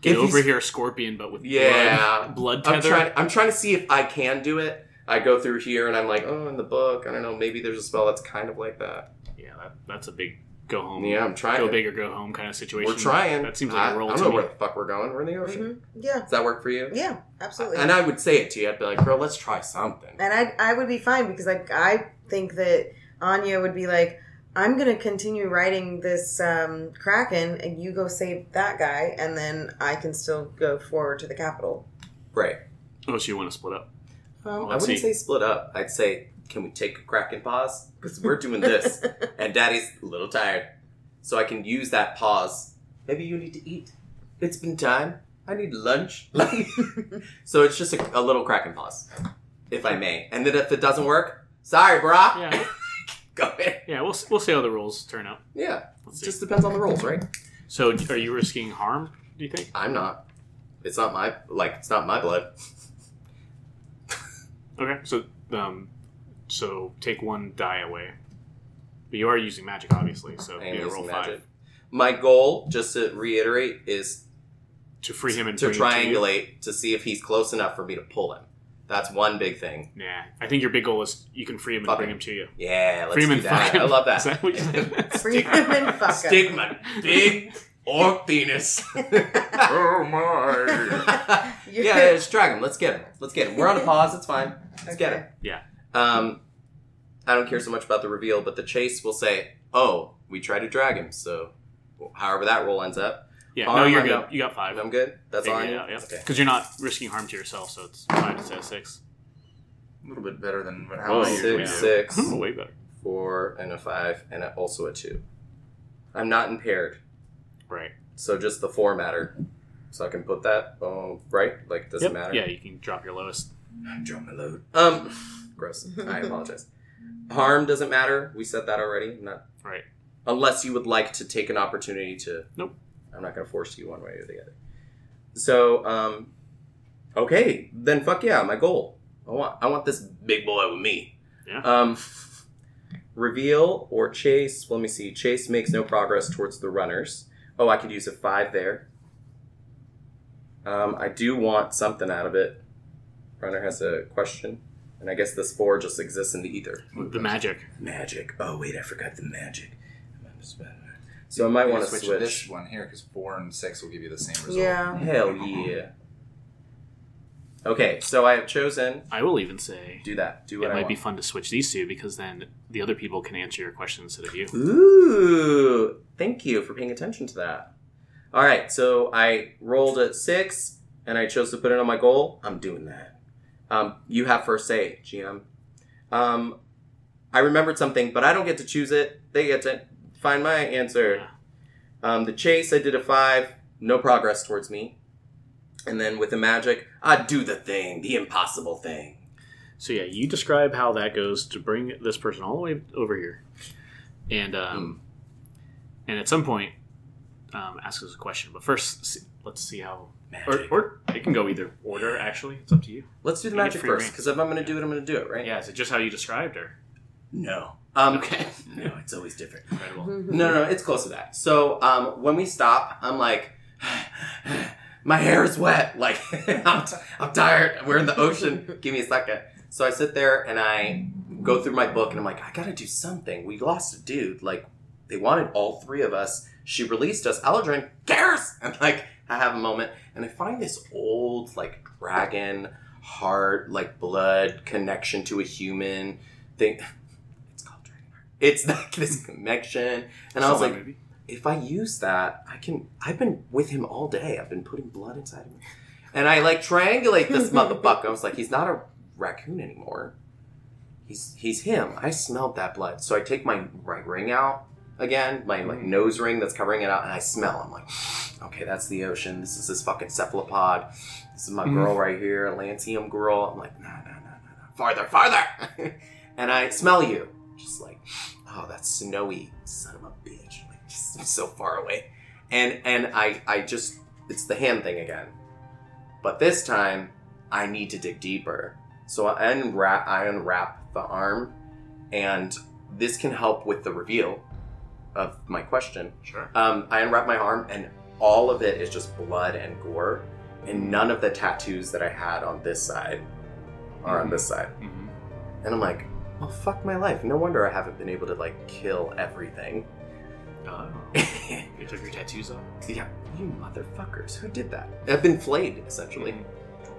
Get If over here, scorpion, but with Yeah. blood, blood I'm trying. I'm trying to see if I can do it. I go through here and I'm like, oh, in the book, I don't know. Maybe there's a spell that's kind of like that. yeah, that, that's a big go home. Yeah, I'm trying. Go to- big or go home kind of situation. We're trying. That seems like I, a roll I don't to know me. where the fuck we're going. We're in the ocean. Mhm. Yeah, Does that work for you? yeah, absolutely. And I would say it to you. I'd be like, girl, let's try something. and I I would be fine because like I think that Anya would be like, I'm gonna continue writing this um, Kraken, and you go save that guy, and then I can still go forward to the capital. Right. Oh, so you want to split up? Um, I wouldn't see. say split up. I'd say, can we take a crack and pause? Because we're doing [laughs] this, and Daddy's a little tired, so I can use that pause. Maybe you need to eat. It's been time. I need lunch. [laughs] so it's just a, a little crack and pause, if I may. And then if it doesn't work, sorry, brah. Yeah, [laughs] Go ahead. yeah. We'll we'll see how the rules turn out. Yeah. Let's It see. just depends on the rules, right? So, are you risking harm? Do you think? I'm not. It's not my like. It's not my blood. Okay, so um, so take one die away. But you are using magic, obviously. So I am yeah, roll using five. My goal, just to reiterate, is to free him and to bring him to you. triangulate to see if he's close enough for me to pull him. That's one big thing. Nah, I think your big goal is you can free him and Fuck bring him. him to you. Yeah, let's free him do and that. fuck him. I love that. Is that what you said? [laughs] Free him and fuck him. Stick my big orc penis. [laughs] Oh my! [laughs] You're- yeah, yeah, just drag him. Let's get him. Let's get him. We're on a pause. It's fine. Let's get him. Okay. Yeah. Um, I don't care so much about the reveal, but the chase will say, "Oh, we tried to drag him." So, however that roll ends up, Yeah, Oh, no, you're I good. know. You got five. I'm good. That's all I Figure need. it out, yeah. Okay. Because you're not risking harm to yourself, so it's five instead of six. A little bit better than Oh, how I usually Six, do. six, [laughs] Oh, way better. four, and a five, and a, also a two. I'm not impaired, Right. so just the four matter. So I can put that oh, right. Like doesn't Yep. matter. Yeah, you can drop your lowest. Drop my load. Um, gross. [laughs] I apologize. Harm doesn't matter. We said that already. I'm not Right. unless you would like to take an opportunity to. Nope. I'm not going to force you one way or the other. So, um, okay, then fuck yeah, my goal. I want I want this big boy with me. Yeah. Um, reveal or chase. Let me see. Chase makes no progress towards the runners. Oh, I could use a five there. Um, I do want something out of it. Runner has a question, and I guess the spore just exists in the ether. The magic. Magic. Oh wait, I forgot the magic. So I might want to switch, switch. this one here because four and six will give you the same result. Yeah. Hell yeah. Okay, so I have chosen. I will even say Do that. Do it what I might want. be fun to switch these two because then the other people can answer your question instead of you. Ooh, thank you for paying attention to that. All right, so I rolled a six, and I chose to put it on my goal. I'm doing that. Um, you have first say, GM. Um, I remembered something, but I don't get to choose it. They get to find my answer. Um, the chase, I did a five, no progress towards me. And then with the magic, I do the thing, the impossible thing. So yeah, you describe how that goes to bring this person all the way over here, and um, and at some point, um, ask us a question. But first, let's see how. Or, or it can go either order. Actually, it's up to you. Let's do the You get magic free first, reign. because if I'm going to do it, I'm going to do it, right? Yeah, is it just how you described her? No. Um, Okay. [laughs] no, it's always different. Incredible. No, no, it's close to that. So um, when we stop, I'm like, [sighs] my hair is wet. Like [laughs] I'm, t- I'm tired. We're in the ocean. Give me a second. So I sit there and I go through my book and I'm like, I gotta do something. We lost a dude. Like they wanted all three of us. She released us. Eldrin cares. And like I have a moment and I find this old like dragon heart, like blood connection to a human thing. [laughs] It's called dragon heart. It's [laughs] like this connection. And I was like, if I use that, I can. I've been with him all day. I've been putting blood inside of him, and I like triangulate this [laughs] motherfucker. I was like, he's not a raccoon anymore. He's he's him. I smelled that blood, so I take my my ring out again, my like mm. nose ring that's covering it out, and I smell. I'm like, [sighs] okay, that's the ocean. This is this fucking cephalopod. This is my mm. girl right here, Lancium girl. I'm like, nah, nah, nah, nah, nah. farther, farther, [laughs] and I smell you, just like, oh, that's snowy son of a bitch, like just so far away, and and I I just it's the hand thing again, but this time I need to dig deeper, so I unwrap I unwrap the arm, and this can help with the reveal of my question. Sure. Um, I unwrap my arm, and all of it is just blood and gore, and none of the tattoos that I had on this side are on this side. hmm And I'm like, well, fuck my life. No wonder I haven't been able to like kill everything. Oh, [laughs] you took your tattoos off. yeah, you motherfuckers, who did that? I've been flayed essentially.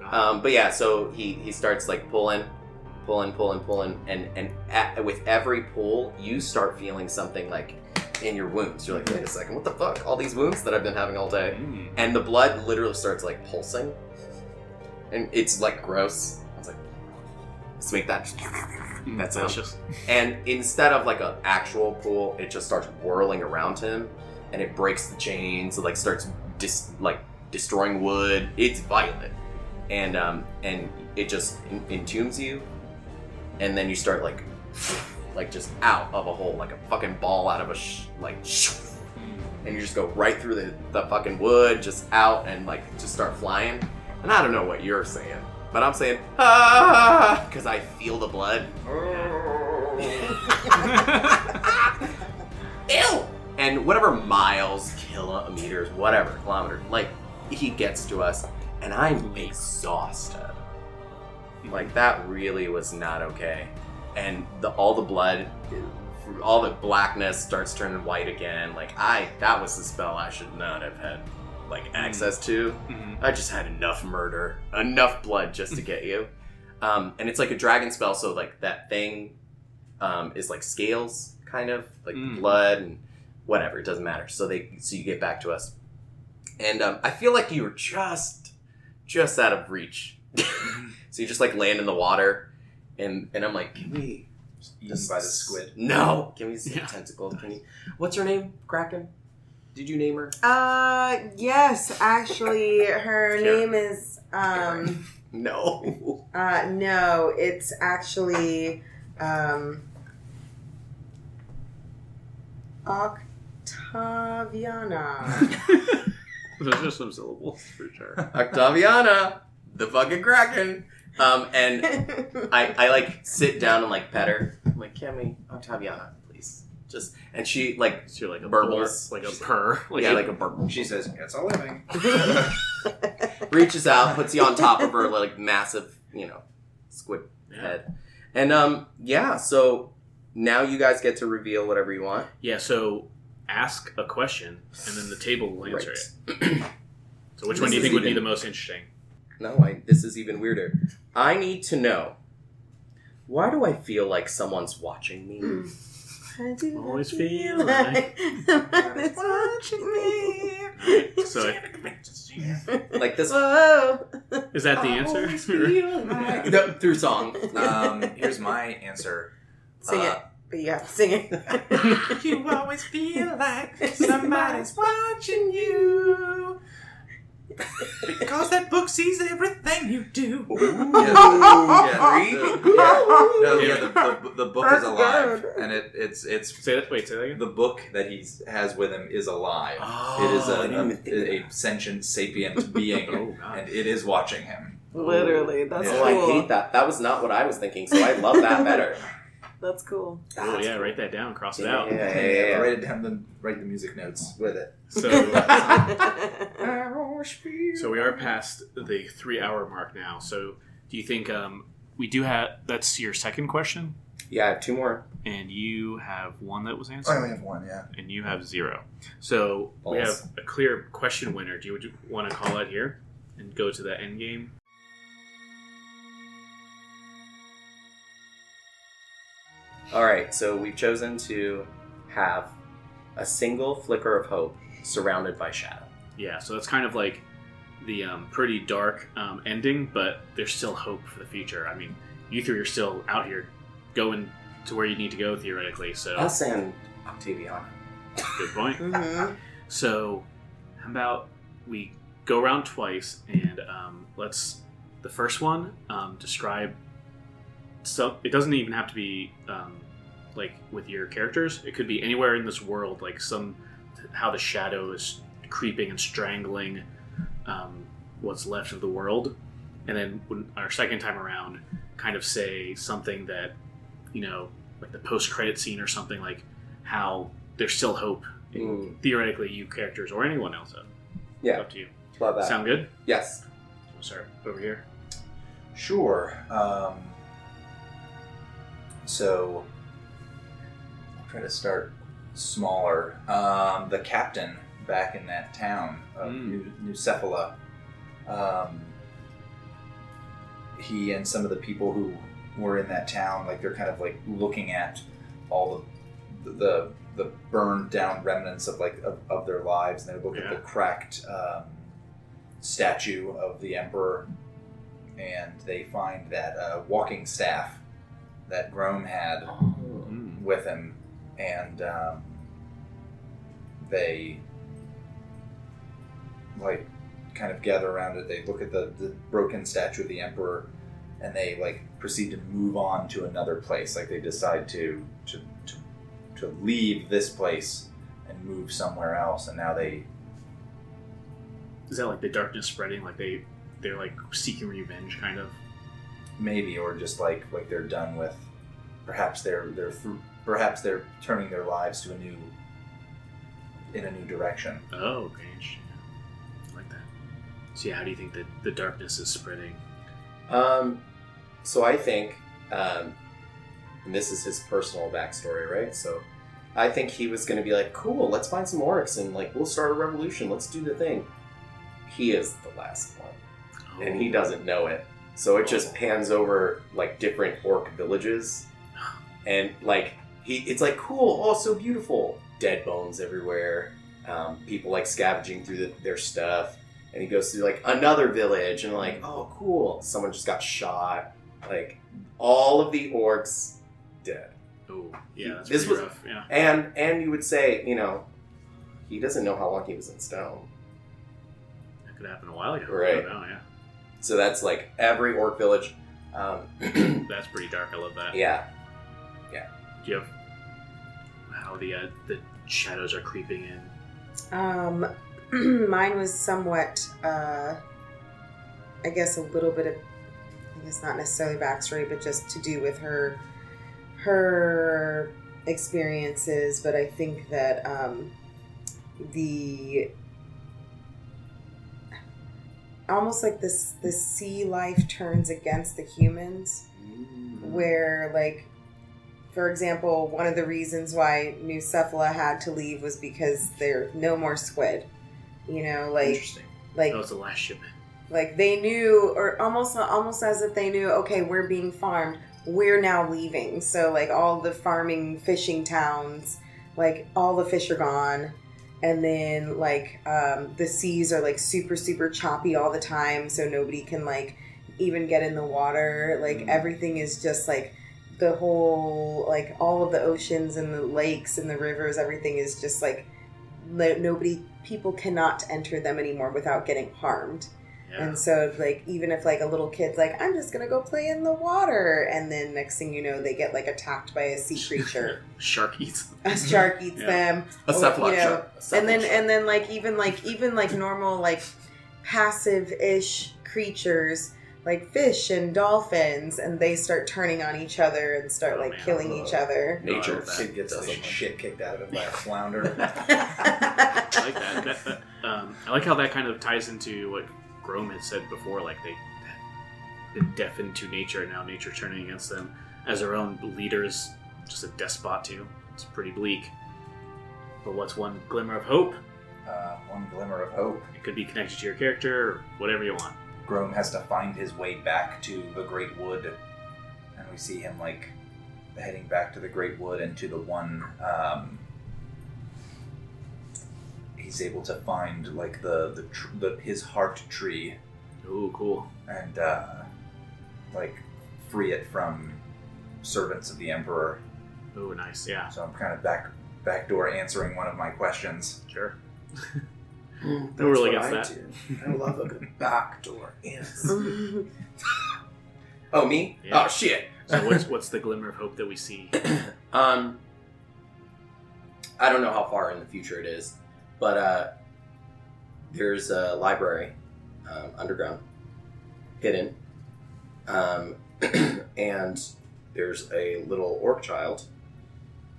God. Um, but yeah, so he he starts like pulling, pulling, pulling, pulling, and and at, with every pull, you start feeling something like in your wounds. You're like, wait a second, what the fuck? All these wounds that I've been having all day, Mm. and the blood literally starts like pulsing, and it's like gross. I was like, let's make that. Mm, That's delicious. [laughs] And instead of like an actual pool, it just starts whirling around him, and it breaks the chains. It like starts dis- like destroying wood. It's violent, and um and it just en- entombs you, and then you start like like just out of a hole, like a fucking ball out of a sh- like. sh- And you just go right through the, the fucking wood, just out, and like just start flying. And I don't know what you're saying, but I'm saying ah because I feel the blood. [laughs] Ew! And whatever miles, kilometers, whatever, kilometers, like, he gets to us, and I'm exhausted. Like that really was not okay. And the all the blood, all the blackness starts turning white again. Like I, that was the spell I should not have had like access to. Mhm. I just had enough murder, enough blood just to get you. Um, and it's like a dragon spell, so like that thing um, is like scales, kind of like Mm. blood and whatever. It doesn't matter. So they, so you get back to us, and um, I feel like you were just, just out of reach. [laughs] so you just like land in the water, and and I'm like, can we? Eaten by the squid. No, can we see Yeah. tentacles? Can you? What's her name? Kraken. Did you name her? Uh, yes, actually, her Karen. name is um. [laughs] No. Uh, no, it's actually um. Octaviana. [laughs] Those are some syllables for sure. Octaviana, the fucking Kraken. Um, and I, [laughs] I like sit down and like pet her. I'm like, can we, Octaviana, please? Just and she like, So you're like a Burbles. like a purr, like yeah, a- like a burble. She says, "It's a living." [laughs] reaches out, puts you on top of her like massive, you know, squid Yeah. head. And um, yeah. So now you guys get to reveal whatever you want. Yeah, so ask a question and then the table will answer Right. it. So which This one do you think would be the most interesting? No, I, this is even weirder. I need to know. Why do I feel like someone's watching me? I do Always feel like someone is watching me. So [laughs] Like this Whoa. is that the answer? [laughs] No, through song. Um, here's my answer. Sing it, Uh, but you have to sing it. [laughs] You always feel like somebody's watching you. Because that book sees everything you do. Yeah, Yeah, the, yeah, no, yeah, the, the, the book is alive, good. and it, it's it's say that. Wait, say that again. the book that he has with him is alive. Oh, it is I didn't even think a, a, a sentient sapient [laughs] being, Oh and it is watching him. Literally, that's Yeah. Oh, I hate that. That was not what I was thinking, so I love that better. [laughs] That's cool. Oh yeah, write that down. Cross it out. yeah, yeah, yeah. Write it down. Then write the music notes with it. So, [laughs] [laughs] so we are past the three-hour mark now. So, do you think um, we do have? That's your second question, Yeah, I have two more. and you have one that was answered. I answered, only have one. Yeah. and you have zero. So we have a clear question winner. Do you, would you want to call it here and go to the end game? All right, so we've chosen to have a single flicker of hope surrounded by shadow. Yeah. So that's kind of like the um, pretty dark um, ending, but there's still hope for the future. I mean, you three are still out here going to where you need to go theoretically. So Us and Octaviana. good point. [laughs] hmm So, how about we go around twice and um, let's the first one um, describe. So it doesn't even have to be um, like with your characters. It could be anywhere in this world, like some how the shadow is creeping and strangling um, what's left of the world. And then when our second time around, kind of say something that you know, like the post-credit scene or something like how there's still hope in Mm, theoretically you characters or anyone else. Up, Yeah. up to you. love that. Sound good? yes. We'll over here. Sure. Um, so I'll try to start smaller. Um, the captain back in that town of Mm. New, New Cephala, um, he and some of the people who were in that town, like they're kind of like looking at all the the the burned down remnants of like of, of their lives, and they look Yeah. at the cracked um, statue of the emperor and they find that uh, walking staff that Grome had Mm. with him, and um, they like kind of gather around it. They look at the, the broken statue of the emperor, and they like proceed to move on to another place. Like they decide to to to, to leave this place and move somewhere else, and now they Is that like the darkness spreading? Like they they're like seeking revenge, kind of. Maybe or just like like they're done with perhaps they're they're through, perhaps they're turning their lives to a new in a new direction Oh, okay, interesting. I like that. So yeah, how do you think that the darkness is spreading? Um, so I think, um, and this is his personal backstory, right? So I think he was going to be like, cool, let's find some orcs and like we'll start a revolution. Let's do the thing. He is the last one, and he doesn't know it. So it just pans over like different orc villages, and like he, it's like cool, oh, so beautiful. Dead bones everywhere. Um, people like scavenging through the, their stuff, and he goes through like another village, and like, oh, cool, someone just got shot. Like all of the orcs dead, Oh, yeah, This was- rough. Yeah. and and you would say, you know, he doesn't know how long he was in stone. That could happen a while ago. Right. Know, yeah. So that's like every orc village. Um, [clears throat] That's pretty dark. I love that. yeah, yeah. Do you have how the uh, the shadows are creeping in? Um, [clears throat] mine was somewhat, uh, I guess, a little bit of, I guess not necessarily backstory, but just to do with her, her experiences. But I think that um, the almost like this, the sea life turns against the humans mm. where like for example one of the reasons why new cephala had to leave was because there no more squid you know like interesting. like That was the last shipment. like they knew or almost almost as if they knew okay we're being farmed we're now leaving so like all the farming fishing towns like all the fish are gone and then like um, the seas are like super super choppy all the time so nobody can like even get in the water like Mm. everything is just like the whole like all of the oceans and the lakes and the rivers everything is just like no- nobody people cannot enter them anymore without getting harmed Yeah. and so, like, even if like a little kid's like, "I'm just gonna go play in the water," and then next thing you know, they get like attacked by a sea creature, [laughs] Shark eats. a shark [laughs] eats Yeah. them, A Or, you know, shark. A and then cephalot and then like even like even like normal like passive-ish creatures like fish and dolphins, and they start turning on each other and start Oh, like man. killing each other. nature. Oh, Kid gets the doesn't- shit kicked out of him by a flounder. [laughs] I like that. that, that um, I like how that kind of ties into what Grom had said before. Like they had been deafened to nature, and now nature turning against them. As their own leaders, just a despot too. It's pretty bleak. But what's one glimmer of hope? uh, one glimmer of hope. It could be connected to your character, or whatever you want. Grom has to find his way back to the Great Wood, and we see him like heading back to the Great Wood and to the one. Um, he's able to find like the the, tr- the his heart tree Ooh, cool. and uh, like free it from servants of the Emperor. Ooh, nice. Yeah, So I'm kind of back backdoor answering one of my questions. sure. That's [laughs] Who really what gets I that? do. I love a good [laughs] backdoor answer. Oh, me? Yeah. Oh, shit. So what's [laughs] what's the glimmer of hope that we see? [clears throat] Um, I don't know how far in the future it is, but uh, there's a library um, underground, hidden, um, [clears throat] and there's a little orc child,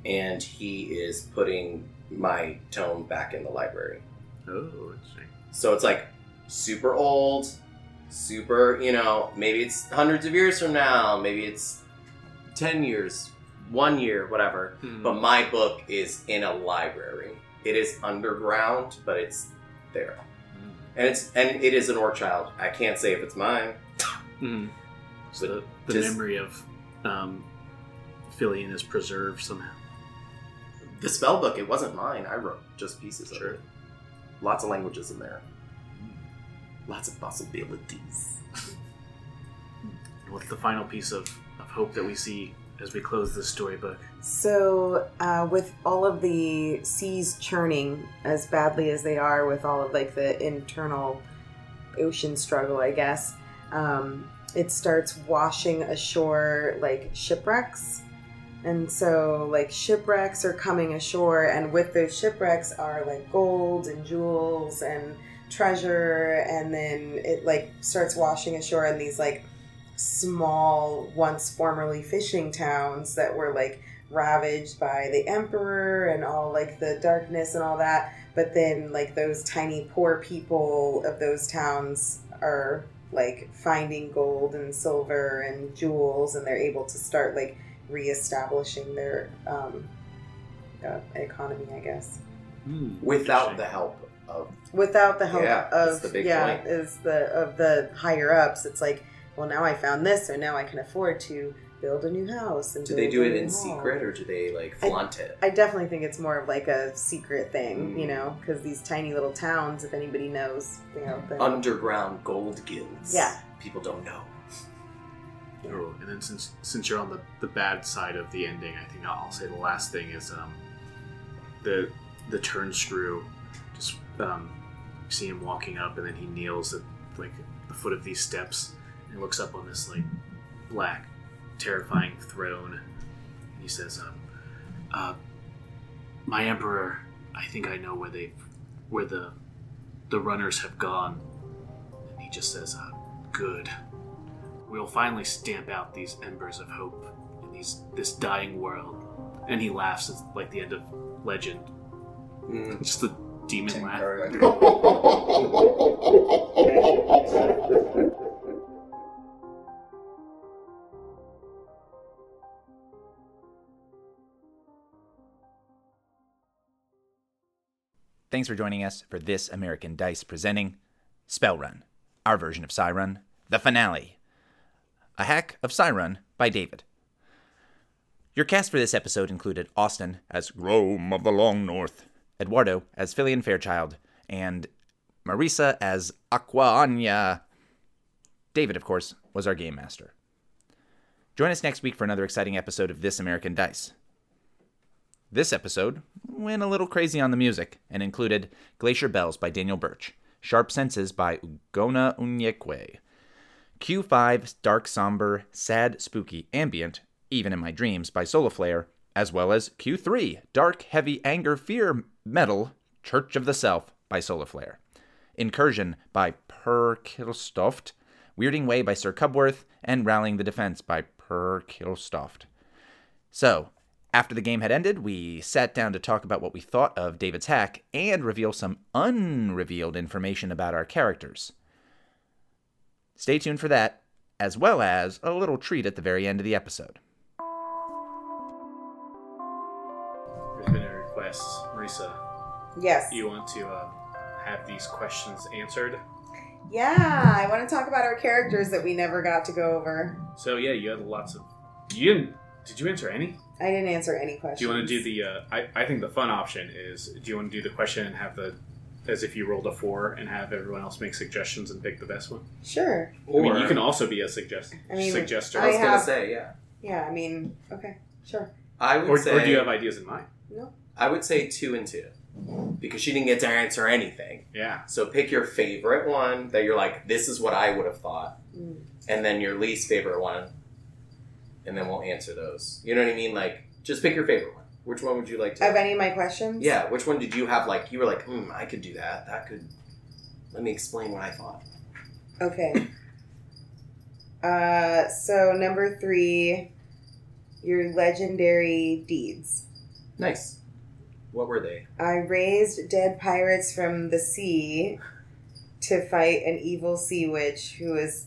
and he is putting my tome back in the library. Oh, interesting. So it's like super old, super, you know, maybe it's hundreds of years from now, maybe it's 10 years, one year, whatever. Hmm. But my book is in a library. It is underground, but it's there. Hmm. And it's and it is an orc child. I can't say if it's mine. Hmm. So the, the Just- memory of um, Fillion is preserved somehow. The spell book, it wasn't mine. I wrote just pieces Sure. of it. Lots of languages in there. Lots of possibilities. [laughs] What's the final piece of, of hope that we see as we close this storybook? So, uh, with all of the seas churning as badly as they are, with all of like the internal ocean struggle, I guess, um, it starts washing ashore like shipwrecks. And so, like, shipwrecks are coming ashore, and with those shipwrecks are like gold and jewels and treasure, and then it like starts washing ashore in these like small, once formerly fishing towns that were like ravaged by the emperor and all like the darkness and all that but then like those tiny poor people of those towns are like finding gold and silver and jewels, and they're able to start like reestablishing their um, uh, economy, I guess. Hmm, Without the help of Without the help Yeah, of the big yeah, point. is the of the higher ups. It's like, well, now I found this, so now I can afford to build a new house. And do they do a it in hall. secret or do they like I- flaunt it? I definitely think it's more of like a secret thing, you Mm. know, because these tiny little towns, if anybody knows, you know, the, Underground gold guilds. Yeah. People don't know. Oh, and then since since you're on the, the bad side of the ending, I think I'll, I'll say the last thing is um, the the turn screw. Just um, see him walking up, and then he kneels at like the foot of these steps and looks up on this like black, terrifying throne, and he says, um, uh, "My emperor, I think I know where they where the the runners have gone." And he just says, uh, "Good." We'll finally stamp out these embers of hope in these this dying world. And he laughs at like the end of Legend. Mm. Just the demon laugh. [laughs] [laughs] Thanks for joining us for this American Dice presenting Spell Run, our version of Psi Run, the finale. A hack of Psi Run by David. Your cast for this episode included Austin as Rome of the Long North, Eduardo as Filian Fairchild, and Marisa as Aquaanya. David, of course, was our game master. Join us next week for another exciting episode of This American Dice. This episode went a little crazy on the music and included Glacier Bells by Daniel Birch, Sharp Senses by Ugonna Onyekwe, Q5 Dark Somber, Sad, Spooky, Ambient, Even in My Dreams by Soulaflair, as well as Cue 3 Dark, Heavy, Anger, Fear, Metal, Church of the Self by Soulaflair, Incursion by Per Kiilstofte, Weirding Way by Sir Cubworth, and Rallying the Defense by Per Kiilstofte. So, after the game had ended, we sat down to talk about what we thought of David's hack and reveal some unrevealed information about our characters. Stay tuned for that, as well as a little treat at the very end of the episode. There's been a request, Marisa. yes, You want to uh, have these questions answered? yeah. I want to talk about our characters that we never got to go over. So yeah, you had lots of. You didn't. Did you answer any? I didn't answer any questions. Do you want to do the? Uh, I I think the fun option is. Do you want to do the question and have the, as if you rolled a four and have everyone else make suggestions and pick the best one? Sure. I mean, you can also be a suggest I mean, suggester, I was I gonna have- say, yeah. Yeah. I mean, okay. Sure. I would or, say or do you have ideas in mind? No. I would say two and two. Because she didn't get to answer anything. Yeah. So pick your favorite one that you're like, this is what I would have thought. Mm. And then your least favorite one. And then we'll answer those. You know what I mean? Like, just pick your favorite one. Which one would you like to Of any of my questions? Yeah, which one did you have like you were like, hmm, I could do that. That could let me explain what I thought. Okay. [laughs] Uh, so number three, your legendary deeds. Nice. What were they? I raised dead pirates from the sea to fight an evil sea witch who was,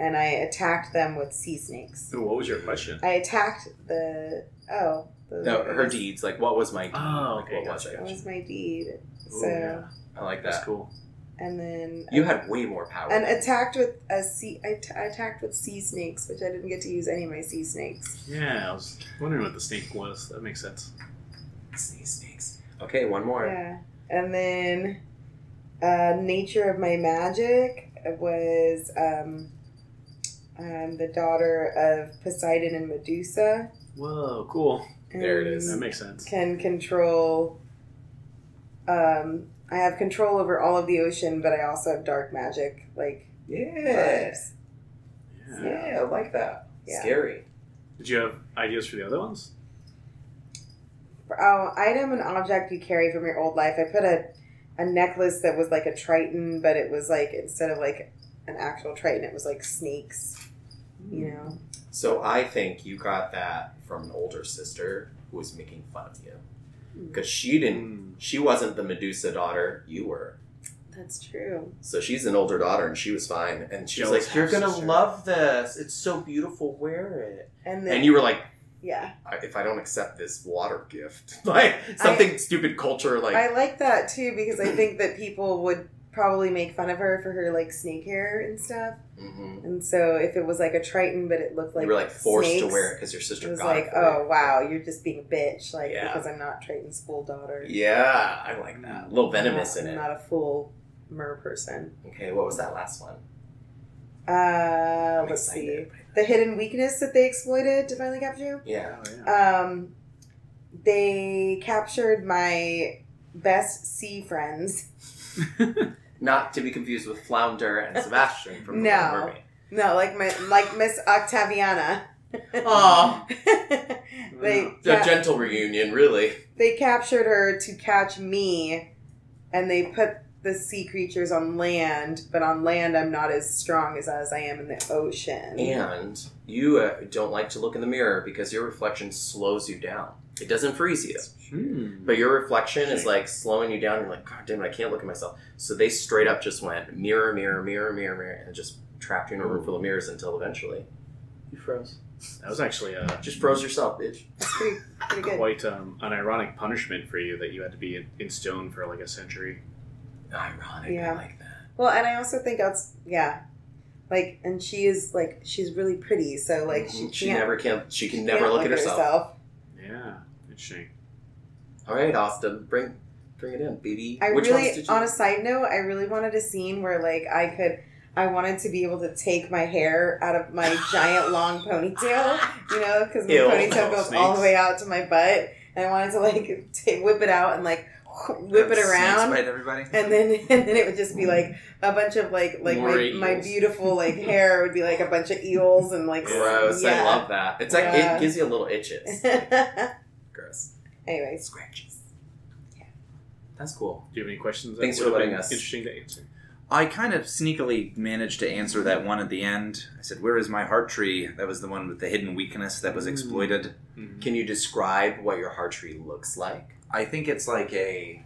and I attacked them with sea snakes. Ooh, what was your question? I attacked the oh. The, No, her deeds. Like what was my deed? Oh, like, okay, what was gotcha. That was my deed. Ooh, So yeah. I like That's that. cool. and then You had way more power. and attacked with a sea. I, t- I attacked with sea snakes, which I didn't get to use any of my sea snakes. Yeah, I was wondering what the snake was. That makes sense. Sea snakes. Okay, one more. Yeah. And then uh, nature of my magic was um, um, the daughter of Poseidon and Medusa. Whoa, cool. There it is. That makes sense. Can control. Um, I have control over all of the ocean, but I also have dark magic, like Yeah. vibes. Yeah. Yeah, I like that. Yeah. Scary. Did you have ideas for the other ones? Oh, item and object you carry from your old life. I put a a necklace that was like a triton, but it was like instead of like an actual triton, it was like snakes. You know. So I think you got that from an older sister who was making fun of you. Because she didn't Mm. she wasn't the Medusa daughter, you were. That's true. So she's an older daughter, and she was fine. And she was like, "You're gonna half-sister. love this. It's so beautiful. Wear it." And then And you were like, yeah. I- "If I don't accept this water gift, [laughs] like something stupid culture, like I like that too because I think that people would probably make fun of her for her like snake hair and stuff. mhm. And so if it was like a Triton but it looked like you were like forced to wear it because your it sister was got like, it. oh you. wow, you're just being a bitch, like Yeah. because I'm not Triton's school daughter. Yeah, I like that. A little I'm venomous not, in I'm it. not a full mer person. Okay, what was that last one? Uh, I'm let's see. The hidden weakness that they exploited to finally capture you. Yeah. Oh, yeah. Um, they captured my best sea friends. [laughs] [laughs] Not to be confused with Flounder and Sebastian from [laughs] No. The Little Mermaid. No, like my like Miss Octaviana. Aw. [laughs] they a ca- gentle reunion, really. they captured her to catch me, and they put the sea creatures on land. But on land, I'm not as strong as as I am in the ocean. And you uh, don't like to look in the mirror because your reflection slows you down. It doesn't freeze you. Hmm. But your reflection is like slowing you down. You're like, God damn it, I can't look at myself. So they straight up just went mirror, mirror, mirror, mirror, mirror, and just trapped you in a room full of mirrors until eventually you froze. That was actually a Just froze yourself, bitch. It's pretty pretty good. quite um, an ironic punishment for you that you had to be in, in stone for like a century. Ironic. Yeah. I like that. Well, and I also think that's yeah, like, and she is like she's really pretty, so like she, she can't, never can. She can she never can't look at herself. Yeah, interesting. All right, Austin, bring bring it in, baby. I Which really, you? on a side note, I really wanted a scene where like I could, I wanted to be able to take my hair out of my [laughs] giant long ponytail, you know, because my Ew. ponytail goes all the way out to my butt, and I wanted to like [laughs] take, whip it out and like [laughs] whip it around. bite everybody. And then, and then it would just be like a bunch of like, like my, my beautiful like hair would be like a bunch of eels and like Gross. I love that. It's like Yeah. it gives you a little itches. Gross. scratches. Yeah. That's cool. Do you have any questions? Thanks for have letting us- Interesting to answer. I kind of sneakily managed to answer that one at the end. I said, "Where is my heart tree?" That was the one with the hidden weakness that was Mm. exploited. Mhm. Can you describe what your heart tree looks like? I think it's like a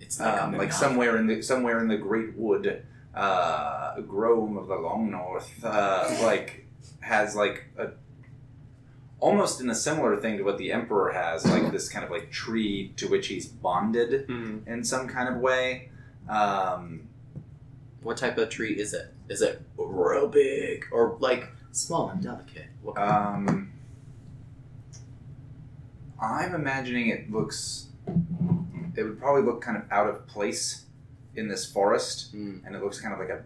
It's um, like somewhere in the somewhere in the Great Wood, uh, Grome of the Long North, uh, [laughs] like has like a almost in a similar thing to what the Emperor has, like this kind of like tree to which he's bonded Mhm. in some kind of way. Um, What type of tree is it? Is it real big or like small and delicate? Um, I'm imagining it looks. It would probably look kind of out of place in this forest, Mm. and it looks kind of like a.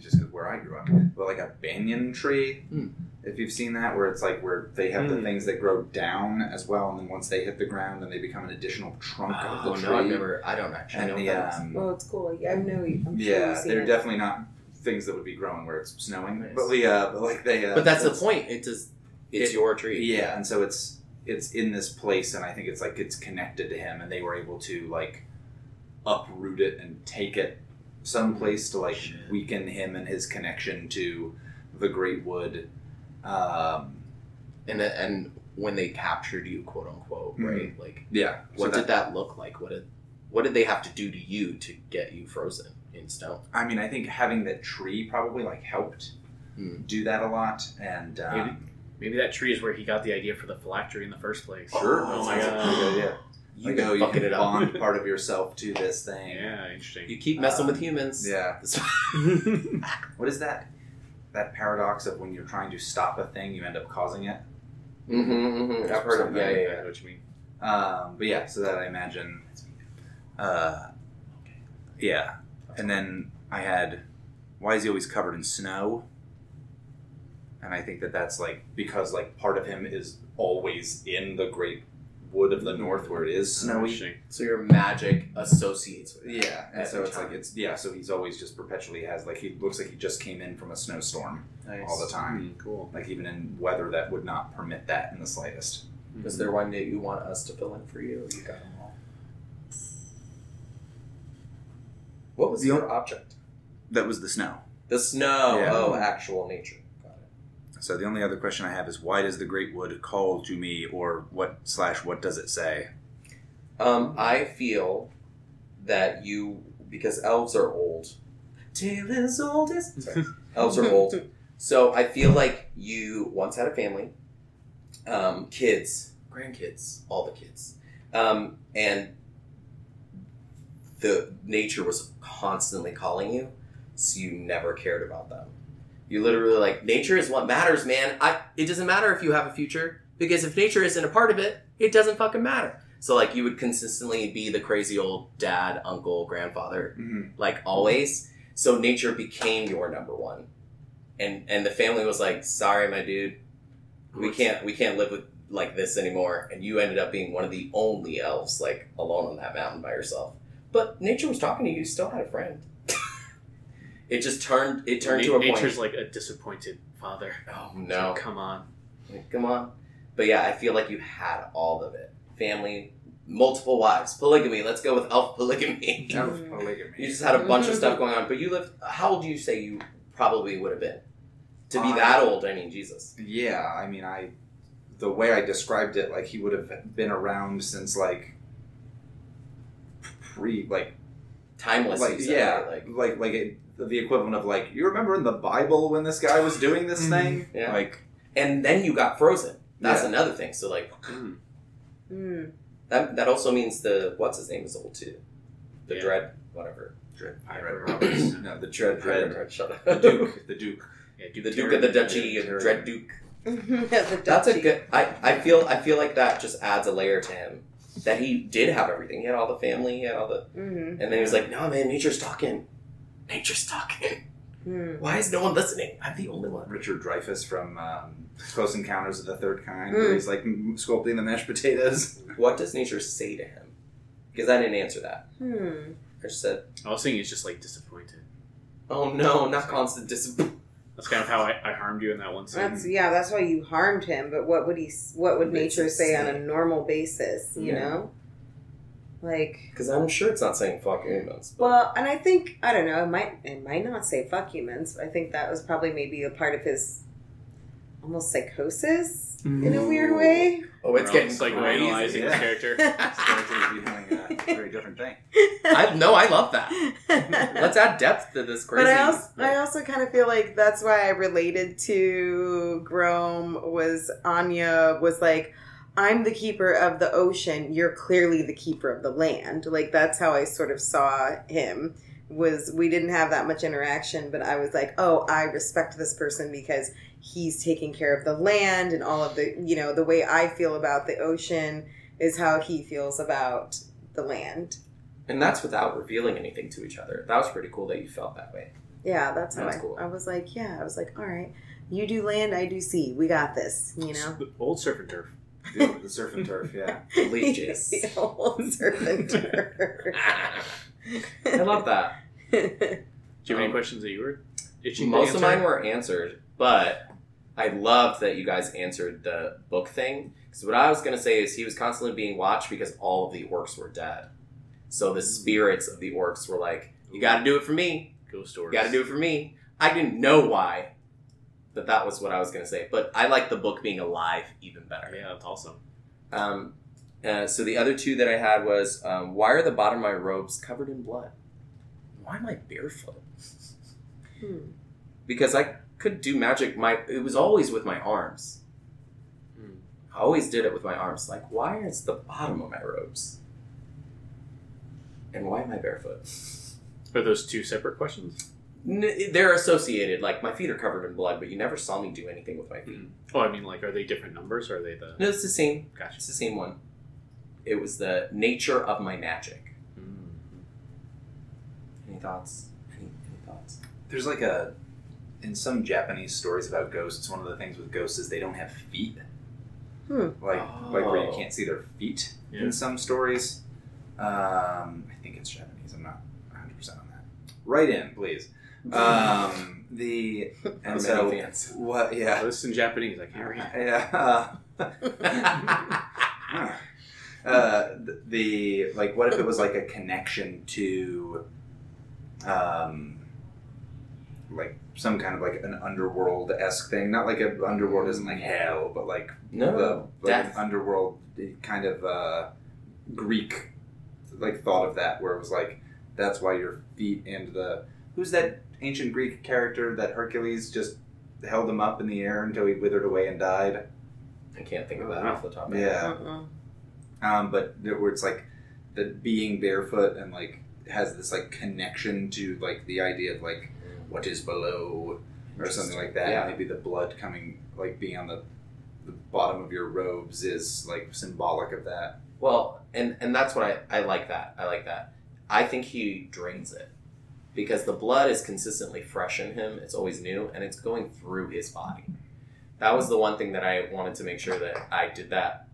Just 'cause where I grew up, but like a banyan tree. Mm. If you've seen that, where it's like where they have the Mm. things that grow down as well, and then once they hit the ground, then they become an additional trunk of the Oh tree. no, I've never. I don't actually and know. the what that is. um, well, it's cool. I know. you- I'm sure yeah, you've seen they're it. definitely not things that would be growing where it's snowing, Nice. but we, uh, but like they. Uh, but that's the point. It does. It's It- your tree. Yeah, and so it's it's in this place, and I think it's like it's connected to him, and they were able to like uproot it and take it someplace to like Shit. weaken him and his connection to the Great Wood. Um, And and when they captured you, quote unquote, Mhm. right? Like, yeah, what so did that look like? What did what did they have to do to you to get you frozen in stone? I mean, I think having that tree probably like helped Hmm. do that a lot, and um, Maybe. Maybe that tree is where he got the idea for the phylactery in the first place. Sure. Oh my Sounds god. good idea. You like, been oh, you can it up. bond [laughs] part of yourself to this thing. Yeah, interesting. You keep messing Um, with humans. Yeah. [laughs] What is that? That paradox of when you're trying to stop a thing, you end up causing it. Mhm, mhm. I've heard of. Yeah, yeah, yeah. know what you mean. Um, but yeah, so that I imagine. Uh, yeah, and then I had, why is he always covered in snow? And I think that that's like because like part of him is always in the great wood of the north where it is snowy. So your magic associates with it. Yeah, and so the it's like it's yeah, so he's always just perpetually has like he looks like he just came in from a snowstorm Nice. all the time. Hmm, cool. Like even in weather that would not permit that in the slightest. Is there one that you want us to fill in for you? You got them all. What was The your object? That was the snow. The snow. Yeah. Oh, actual nature. Got it. So the only other question I have is why does the great wood call to me, or what slash what does it say? Um, I feel that you because elves are old. Tale as old as [laughs] Sorry. elves are old. So I feel like you once had a family, um, kids, grandkids, all the kids, um, and the nature was constantly calling you, so you never cared about them. You literally like nature is what matters, man. I it doesn't matter if you have a future because if nature isn't a part of it, it doesn't fucking matter. So like you would consistently be the crazy old dad, uncle, grandfather, Mhm. like always. So nature became your number one, and and the family was like, "Sorry, my dude, we can't we can't live with like this anymore." And you ended up being one of the only elves like alone on that mountain by yourself. But nature was talking to you. You still had a friend. It just turned it turned Na- to a nature's point. like a disappointed father. oh no! Come on. Like, come on. But yeah, I feel like you had all of it. Family, multiple wives, polygamy. Let's go with elf polygamy. [laughs] Out of mm-hmm. polygamy. You just had a bunch of stuff mm-hmm. going on. But you lived. How old do you say you probably would have been? To be I- that old, I mean, Jesus. Yeah, I mean, I the way I described it, like he would have been around since like pre, like Timeless. like you said, yeah, right? Like, like like it, the equivalent of like you remember in the Bible when this guy was doing this Mhm. thing, Yeah. like and then you got frozen. That's Yeah. another thing. So like Mm. that. That also means the what's his name is old too. The Yeah. dread, whatever. Dread Ira Roberts, no, the Dread Dread, Dread. Shut up. the Duke, [laughs] the Duke. Yeah, the Duke of the Duchy, and Dread Duke. [laughs] the That's a good. I, I feel I feel like that just adds a layer to him. That he did have everything. He had all the family. He had all the. Mhm. And then he was like, "No, man, nature's talking. Nature's talking. Mm. Why is no one listening? I'm the only one." Richard Dreyfuss from um, Close Encounters of the Third Kind, Mm. where he's like sculpting the mashed potatoes. [laughs] What does nature say to him? Because I didn't answer that. Hmm. I just said, I was thinking he's just like disappointed. "Oh no, not constant disappointment." That's kind of how I, I harmed you in that one scene. That's yeah. That's why you harmed him. But what would he? What would It's nature say on a normal basis? You Yeah. know, like Because I'm sure it's not saying "fuck humans." But well, and I think I don't know. It might it might not say fuck humans. I think that was probably maybe a part of his almost psychosis in a weird way. oh, it's getting It's like crazy. analyzing yeah. his character. [laughs] Characters becoming a very different thing. [laughs] I no, I love that. Let's add depth to this crazy. But I also, I also kind of feel like that's why I related to Grome was Anya was like, I'm the keeper of the ocean. You're clearly the keeper of the land. Like that's how I sort of saw him. Was we didn't have that much interaction, but I was like, oh, I respect this person because he's taking care of the land and all of the, you know, the way I feel about the ocean is how he feels about the land. and that's without revealing anything to each other. That was pretty cool that you felt that way. Yeah, that's how That's I, cool. I was like, yeah, I was like, all right, you do land, I do sea. We got this, you know. Old surf and turf. The, [laughs] the surf and turf, yeah. The leeches. The [laughs] old serpent. [laughs] I love that. Do you have any Um, questions that you were itching Most to of answer? mine were answered, but I loved that you guys answered the book thing. Because what I was going to say is he was constantly being watched because all of the orcs were dead. So the spirits of the orcs were like, "You got to do it for me. Ghost You stories. got to do it for me." I didn't know why, but that was what I was going to say. But I like the book being alive even better. Yeah, that's awesome. Um, uh, so the other two that I had was um, why are the bottom of my robes covered in blood? Why am I barefoot? Hmm. Because I could do magic. My it was always with my arms. Hmm. I always did it with my arms. Like why is the bottom of my robes? And why am I barefoot? Are those two separate questions? N- they're associated. Like my feet are covered in blood, but you never saw me do anything with my feet. Oh, I mean, like, are they different numbers? Or are they the? No, it's the same. Gotcha. It's the same one. It was the nature of my magic. Mm. Any thoughts? Any, any thoughts? There's like a in some Japanese stories about ghosts. One of the things with ghosts is they don't have feet. Hmm. Like like where you Oh. can't see their feet Yeah. in some stories. Um, I think it's Japanese. I'm not 100 percent on that. Write in, please. Um, [laughs] the and so fans? what? Oh, Yeah. this is in Japanese. I can't read. Yeah. [laughs] [laughs] Huh. Uh, the, the like, what if it was like a connection to, um, like some kind of like an underworld esque thing? Not like an underworld isn't like hell, but like No, the like death. underworld kind of uh, Greek like thought of that, where it was like that's why your feet and the who's that ancient Greek character that Hercules just held him up in the air until he withered away and died. I can't think of that off the top of my Yeah. head. Um, but there, where it's like the being barefoot and like has this like connection to like the idea of like what is below or something like that. Yeah. Maybe the blood coming like being on the the bottom of your robes is like symbolic of that. Well, and and that's what I I like that. I like that. I think he drains it because the blood is consistently fresh in him. It's always new and it's going through his body. That was the one thing that I wanted to make sure that I did that.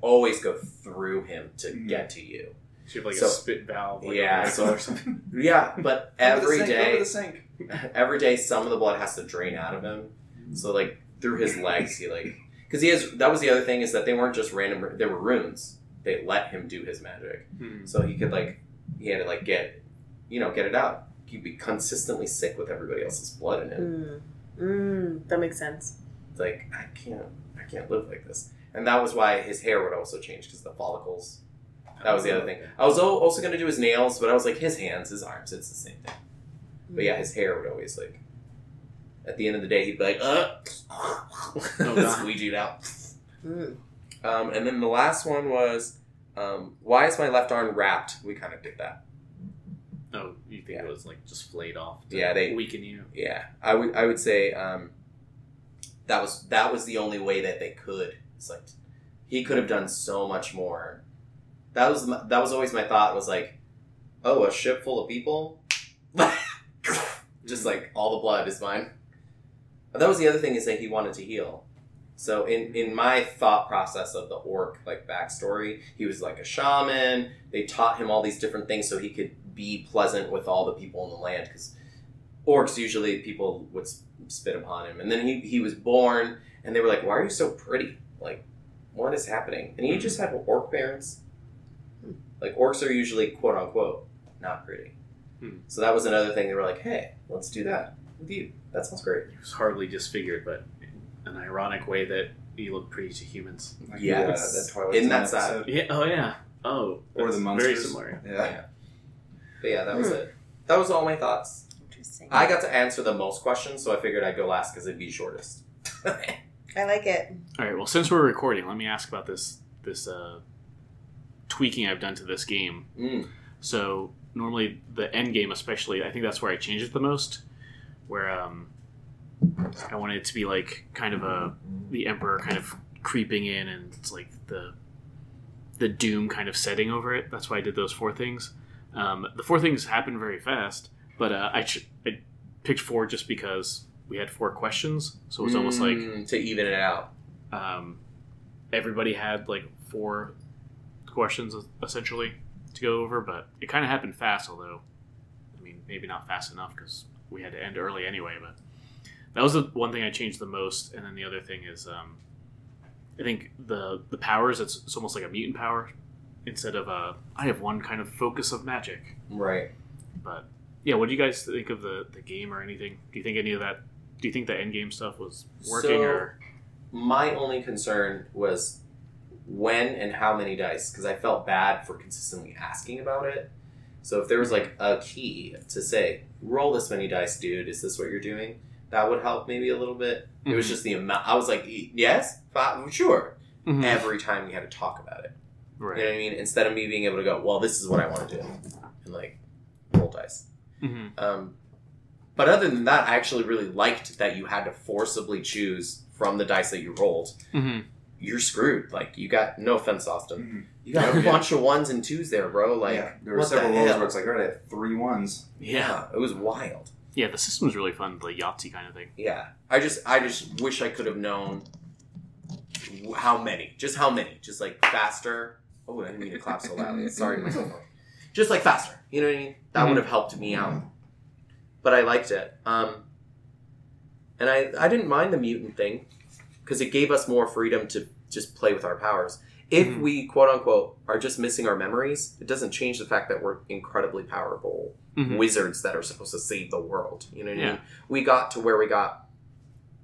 Always go through him to Mhm. get to you. She have like So- a spit valve. Like Yeah, a so- or something. Yeah, but [laughs] Over the every sink, day, over the sink. [laughs] every day, some of the blood has to drain out of him. So like through his legs, he like because he has. That was the other thing is that they weren't just random. They were runes. They let him do his magic. Hmm. so he could like he had to like get you know get it out he'd be consistently sick with everybody else's blood in him Mm. Mm, that makes sense. it's like i can't i can't live like this and that was why his hair would also change because the follicles that was the other thing i was also going to do his nails but i was like his hands his arms it's the same thing but yeah his hair would always like at the end of the day he'd be like uh Oh, God. squeegeed out Mm. um, and then the last one was um, why is my left arm wrapped we kind of did that Oh, you think Yeah. it was like just flayed off? To Yeah, they- weaken you. Yeah, I would I would say um, that was that was the only way that they could. It's like he could have done so much more. That was my, that was always my thought was like, oh, a ship full of people, [laughs] just like all the blood is mine. But that was the other thing is that he wanted to heal. So in in my thought process of the orc like backstory, he was like a shaman. They taught him all these different things so he could be pleasant with all the people in the land because orcs usually people would spit upon him and then he, he was born and they were like why are you so pretty like what is happening and he just had orc parents like orcs are usually quote unquote not pretty Hmm. so that was another thing they were like hey let's do that with you that sounds great It was hardly disfigured, but an ironic way that you look pretty to humans. Like Yes. the, the Twilight In that side. Yeah. Oh yeah. Oh, Or that's the Very similar. Yeah. but yeah that was Hmm. it that was all my thoughts Interesting. i got to answer the most questions so i figured i'd go last because it'd be shortest [laughs] I like it. All right. Well, since we're recording, let me ask about this this uh, tweaking I've done to this game. mm. So normally the end game, especially, I think that's where I change it the most. Where um, I want it to be like kind of a the emperor kind of creeping in, and it's like the the doom kind of setting over it. That's why I did those four things. Um, the four things happen very fast, but uh, I, ch- I picked four just because we had four questions, so it was almost like Mm, to even it out um, everybody had like four questions essentially to go over, but it kind of happened fast. Although, I mean, maybe not fast enough because we had to end early anyway. But that was the one thing I changed the most. And then the other thing is, um, I think the the powers. It's, it's almost like a mutant power instead of a. I have one kind of focus of magic. right But yeah, what do you guys think of the the game or anything? Do you think any of that? Do you think the end game stuff was working So- or? my only concern was when and how many dice because i felt bad for consistently asking about it so if there was like a key to say roll this many dice dude is this what you're doing that would help maybe a little bit it was Mhm. just the amount i was like yes five, sure Mhm. every time we had to talk about it right. you know what i mean instead of me being able to go well this is what i want to do and like roll dice hmm um, but other than that, I actually really liked that you had to forcibly choose from the dice that you rolled. hmm You're screwed. Like you got no offense, Austin. Mhm. You got a bunch of ones and twos there, bro. Like yeah, there were several the rolls hell? where it's like, all right, I have three ones. yeah, it was wild. Yeah, the system's really fun, the Yahtzee kind of thing. Yeah, I just, I just wish I could have known how many, just how many, just like faster. Oh, I didn't mean to clap so loudly. Sorry, myself. [laughs] Just like faster. You know what I mean? That Mhm. would have helped me out. But I liked it. Um, and I, I didn't mind the mutant thing because it gave us more freedom to just play with our powers. If Mhm. we quote unquote are just missing our memories, it doesn't change the fact that we're incredibly powerful Mhm. wizards that are supposed to save the world. You know what I mean? We got to where we got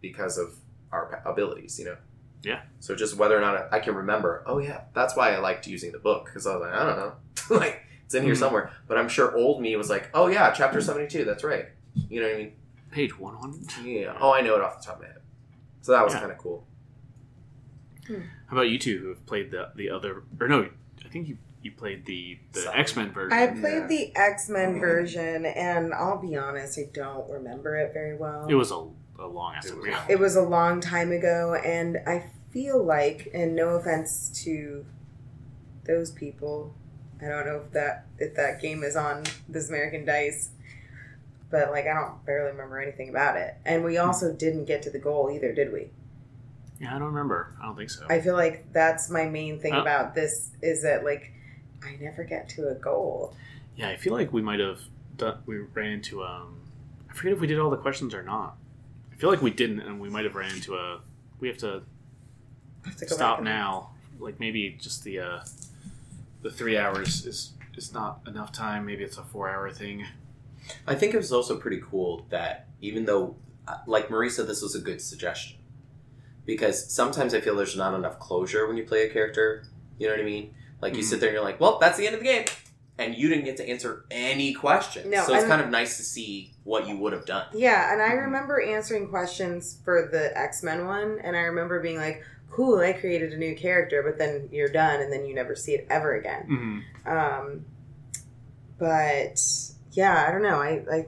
because of our abilities, you know? Yeah. So just whether or not I can remember, oh yeah, that's why I liked using the book because I was like, I don't know. [laughs] like, It's in here Mhm. somewhere. But I'm sure old me was like, oh yeah, chapter 72. That's right. You know what I mean? Page one hundred. Yeah. Oh, I know it off the top of my head. So that was Yeah. kind of cool. How about you two who have played the the other? Or no, I think you you played the the Solid. X Men version. I played Yeah. the X Men version, and I'll be honest, I don't remember it very well. It was a, a long ass It time was- ago. It was a long time ago, and I feel like, and no offense to those people, I don't know if that if that game is on this American Dice, but like I don't barely remember anything about it. And we also didn't get to the goal either, did we? Yeah, I don't remember. I don't think so. I feel like that's my main thing Oh. about this is that like I never get to a goal. yeah, I feel like we might have done. We ran into um. I forget if we did all the questions or not. I feel like we didn't, and we might have ran into a. We have to have to stop now. Like maybe just the uh, the three hours is is not enough time. Maybe it's a four hour thing. I think it was also pretty cool that even though, like Marisa, this was a good suggestion. Because sometimes I feel there's not enough closure when you play a character. You know what I mean? Like you Mhm. sit there and you're like, well, that's the end of the game. And you didn't get to answer any questions. No, so it's and- kind of nice to see what you would have done. Yeah, and I remember answering questions for the X Men one, and I remember being like, "Cool, I created a new character," but then you're done, and then you never see it ever again. Mm-hmm. Um, but yeah, I don't know. I, I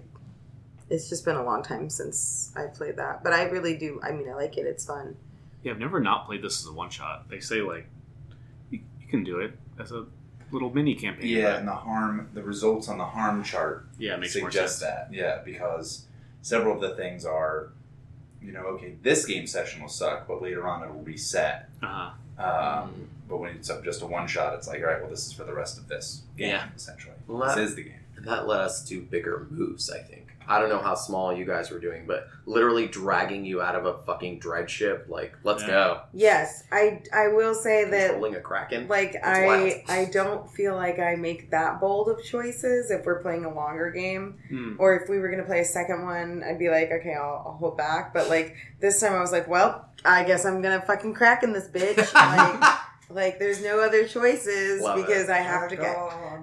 it's just been a long time since I played that, but I really do. I mean, I like it. It's fun. Yeah, I've never not played this as a one shot. They say like you, you can do it as a little mini campaign. Yeah, but- and the harm, the results on the harm chart yeah, it makes more suggest sense. that. Yeah, because several of the things are, you know, okay, this game session will suck, but later on it'll reset. Uh-huh. Um, but when it's just a one shot, it's like, all right, well, this is for the rest of this game, Yeah. essentially. Well, this that- is the game. And that let us do bigger moves, I think. I don't know how small you guys were doing, but literally dragging you out of a fucking dread ship, like, let's Yeah. go. Yes, I I will say that Controlling a kraken. like wild. I I don't feel like I make that bold of choices if we're playing a longer game. Mm. or if we were gonna play a second one, I'd be like, okay, I'll, I'll hold back. But like this time, I was like, well, I guess I'm gonna fucking crack in this bitch. [laughs] like, like there's no other choices Love it. because I have to get,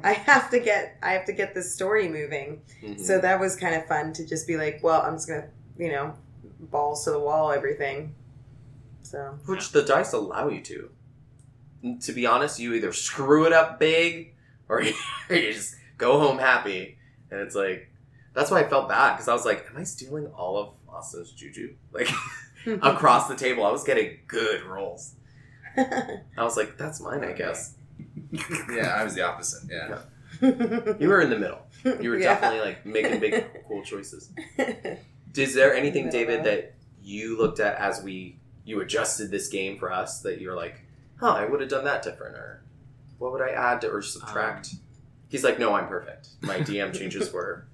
I have to get, I have to get this story moving. Mhm. So that was kind of fun to just be like, well, I'm just gonna, you know, balls to the wall, everything. So Which the dice allow you to. And to be honest, you either screw it up big or [laughs] you just go home happy. And it's like, that's why I felt bad because I was like, am I stealing all of Austin's juju? Like, [laughs] [laughs] across the table, I was getting good rolls. [laughs] I was like, that's mine, I guess. [laughs] yeah, I was the opposite. Yeah. You were in the middle. You were [laughs] Yeah. definitely like making big, cool choices. Is there anything, David, that you looked at as we you adjusted this game for us that you're like, huh, I would have done that different, or what would I add to, or subtract? He's like, no, I'm perfect. My DM changes were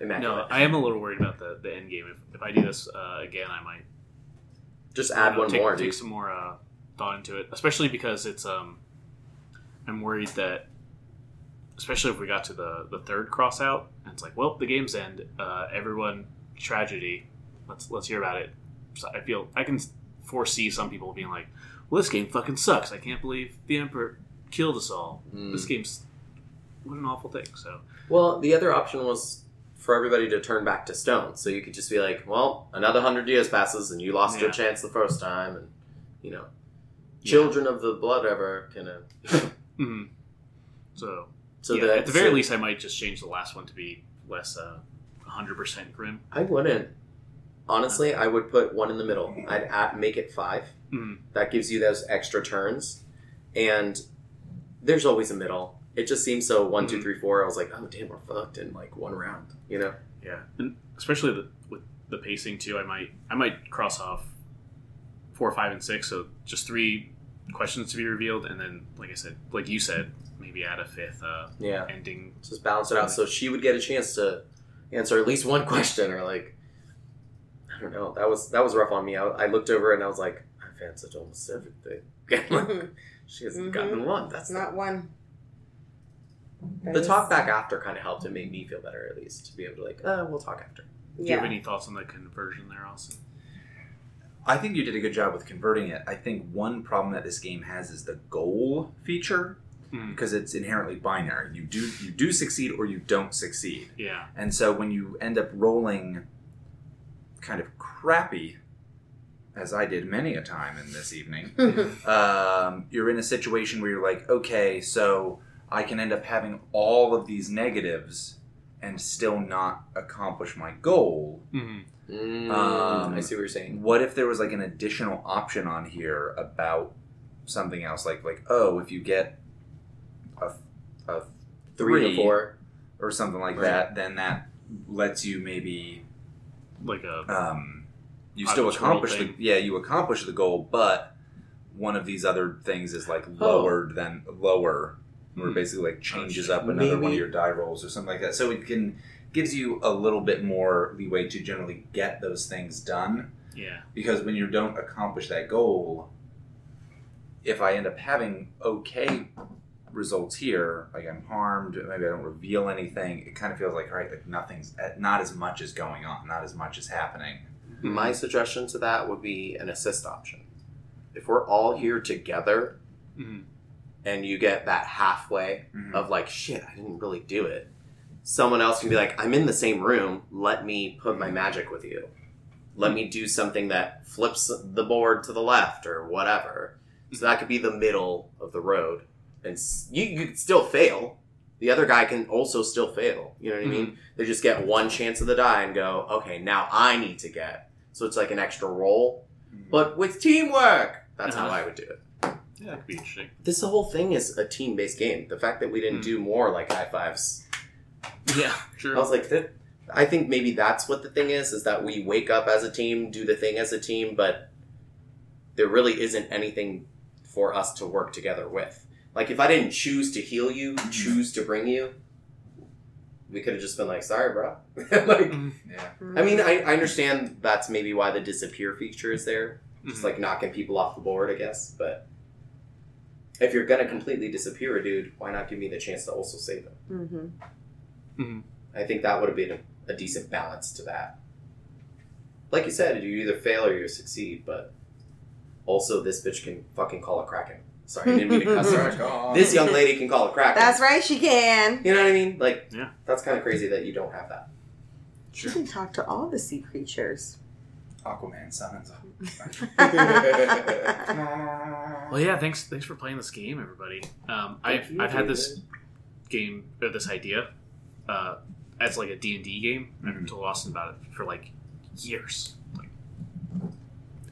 immaculate. No. I am a little worried about the, the end game. If, if I do this uh, again, I might Just you add know, one take, more, take dude. some more uh, thought into it, especially because it's. Um, I'm worried that, especially if we got to the the third cross out, and it's like, well, the game's end. Uh, everyone tragedy. Let's let's hear about it. So I feel I can foresee some people being like, well, this game fucking sucks. I can't believe the emperor killed us all. Mm. This game's what an awful thing. So Well, the other option was for everybody to turn back to stone, so you could just be like, well, another hundred years passes, and you lost your chance the first time, and you know, Yeah. Children of the blood ever kind of. mhm. so So yeah, that at the very so- least, I might just change the last one to be less uh, 100% grim. I wouldn't. Honestly, I would put one in the middle. I'd add, make it five. Mhm. That gives you those extra turns, and there's always a middle. It just seems so one, two, Mhm. three, four. I was like, oh damn, we're fucked in like one round. You know? Yeah, and especially the, with the pacing too. I might I might cross off four, five, and six. So just three questions to be revealed, and then like I said, like you said, maybe add a fifth uh, Yeah. ending. Just balance it out so she would get a chance to answer at least one [laughs] question or like. I don't know. That was that was rough on me. I, I looked over and I was like, I've answered almost everything. [laughs] she hasn't gotten one. That's That's not one. That The is- talk back after kind of helped. It made me feel better at least to be able to like, uh, we'll talk after. Do you have any thoughts on the conversion there, Austin? I think you did a good job with converting it. I think one problem that this game has is the goal feature. Mm. because it's inherently binary. You do you do succeed or you don't succeed. Yeah. And so when you end up rolling kind of crappy, as I did many a time in this evening, [laughs] um, you're in a situation where you're like, okay, so I can end up having all of these negatives and still not accomplish my goal. hmm Mm, Um, I see what you're saying. What if there was like an additional option on here about something else, like like oh, if you get a, a Three to four. or something like Right. that, then that lets you maybe Like a um, you still Accomplish accomplish the yeah you accomplish the goal, but one of these other things is like Oh. lowered than lower, where it Hmm. basically like changes up another one of your die rolls or something like that. So it can gives you a little bit more leeway to generally get those things done yeah. because when you don't accomplish that goal, if I end up having okay results here, like I'm harmed, maybe I don't reveal anything, it kind of feels like right, like nothing's, eh, not as much is going on, not as much is happening. My suggestion to that would be an assist option. If we're all here together Mhm. and you get that halfway Mhm. of like, shit, I didn't really do it, someone else can be like, I'm in the same room, let me put my magic with you. Let me do something that flips the board to the left or whatever. So that could be the middle of the road. And you, you could still fail. The other guy can also still fail. You know what I mean? They just get one chance of the die and go, okay, now I need to get. So it's like an extra roll, but with teamwork. That's how Uh-huh. I would do it. Yeah, that could be interesting. This whole thing is a team based game. The fact that we didn't Mm. do more like high fives, Yeah, I was like, that. I think maybe that's what the thing is: is that we wake up as a team, do the thing as a team, but there really isn't anything for us to work together with. Like if I didn't choose to heal you, choose to bring you, we could have just been like, "Sorry, bro." [laughs] like, Yeah. I mean, I, I understand that's maybe why the disappear feature is there. Just Mhm. like knocking people off the board, I guess. But if you're gonna completely disappear a dude, why not give me the chance to also save him? Hmm I think that would have been a, a decent balance to that. Like you said, you either fail or you succeed, but also this bitch can fucking call a kraken. Sorry, I didn't mean to cuss her. [laughs] This young lady can call a kraken. That's right, she can. You know what I mean? Like, Yeah. that's kind of crazy that you don't have that. She can talk to all the sea creatures. Aquaman summons a [laughs] Well, yeah. Thanks. Thanks for playing this game, everybody. Um, I've I've had this game or this idea uh, as like a D and D game. Mhm. I've told Austin about it for like years. Like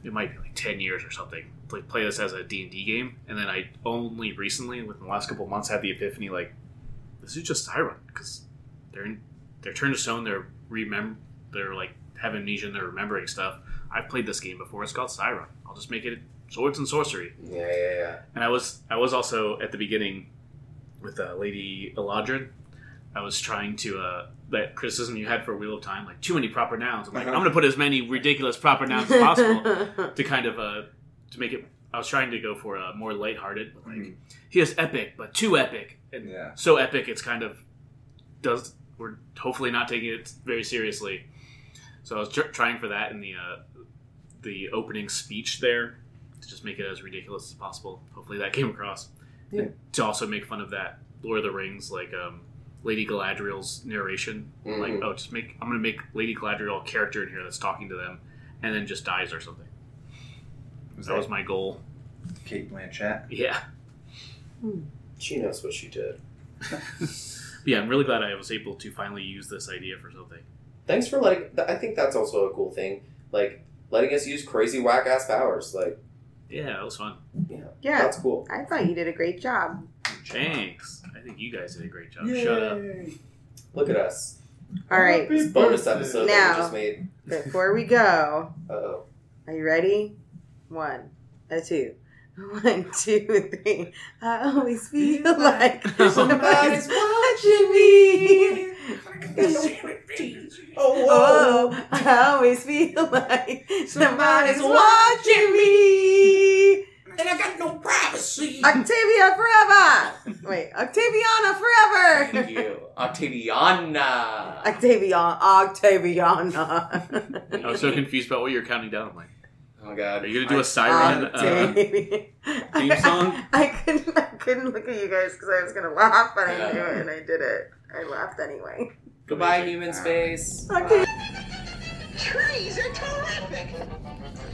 it might be like ten years or something. Play, play this as a D and D game, and then I only recently, within the last couple of months, had the epiphany like this is just Psi Run because they're in, they're turned to stone. They're remember. They're like have amnesia and they're remembering stuff. I've played this game before. It's called Psi Run. I'll just make it swords and sorcery. Yeah, yeah, yeah. And I was I was also at the beginning with uh, Lady Eladrin. I was trying to uh, that criticism you had for Wheel of Time, like too many proper nouns. I'm like, Uh-huh. I'm going to put as many ridiculous proper nouns as possible [laughs] to kind of uh, to make it. I was trying to go for a more lighthearted, but like Mhm. he is epic, but too epic, and Yeah. so epic it's kind of does. We're hopefully not taking it very seriously. So I was tr- trying for that in the uh, the opening speech there to just make it as ridiculous as possible. Hopefully that came across. Yeah. And to also make fun of that Lord of the Rings, like um, Lady Galadriel's narration. Like, Mhm. oh, just make I'm gonna make Lady Galadriel a character in here that's talking to them, and then just dies or something. Was That was my goal. Cate Blanchett? Yeah. She knows what she did. [laughs] yeah, I'm really glad I was able to finally use this idea for something. Thanks for letting. th- I think that's also a cool thing. Like letting us use crazy whack ass powers. Like, Yeah, that was fun. yeah, yeah, that's cool. I thought you did a great job. Thanks. I think you guys did a great job. Shut up. Look at us. All right, This bonus episode that we just made. before we go, Uh oh. are you ready? One, a two. [laughs] One, two, three. I always feel like [laughs] somebody's [laughs] watching me. Oh, Oh, I always feel like somebody's watching me. And I got no privacy. Octavia forever. Wait, Octaviana forever. Thank you, Octaviana. Octavian, Octaviana. I was so confused about what you were counting down. I'm like, Oh god. Are you gonna do I- a siren? Uh, theme song? I, [laughs] I couldn't. I couldn't look at you guys because I was gonna laugh, but I Yeah. knew it, and I did it. I laughed anyway. Goodbye, human space. Okay. Trees are terrific.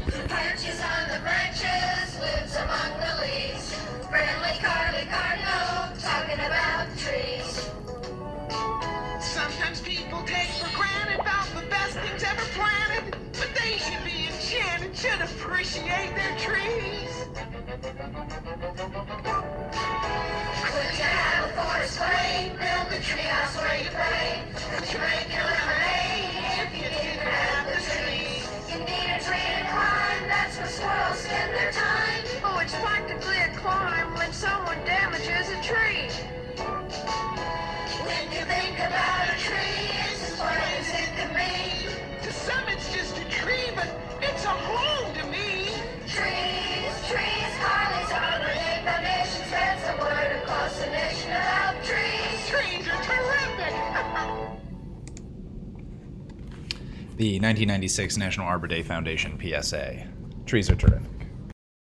Perches on the branches, lives among the leaves. Friendly Carly Cardinal, talking about trees. Sometimes people take for granted about the best things ever planted, but they should be enchanted, should appreciate their trees. Could you have a forest flame? Build the treehouse where you play. Could you make your lemonade climb, that's where squirrels spend their time. Oh, it's practically a crime when someone damages a tree. When you think about a tree, it's as as it can be. To some, it's just a tree, but it's a home to me. Trees, trees, Carly's Arbor Day Foundation spreads the word across the nation about trees. Trees are terrific. [laughs] The 1996 National Arbor Day Foundation PSA. Trees are terrific.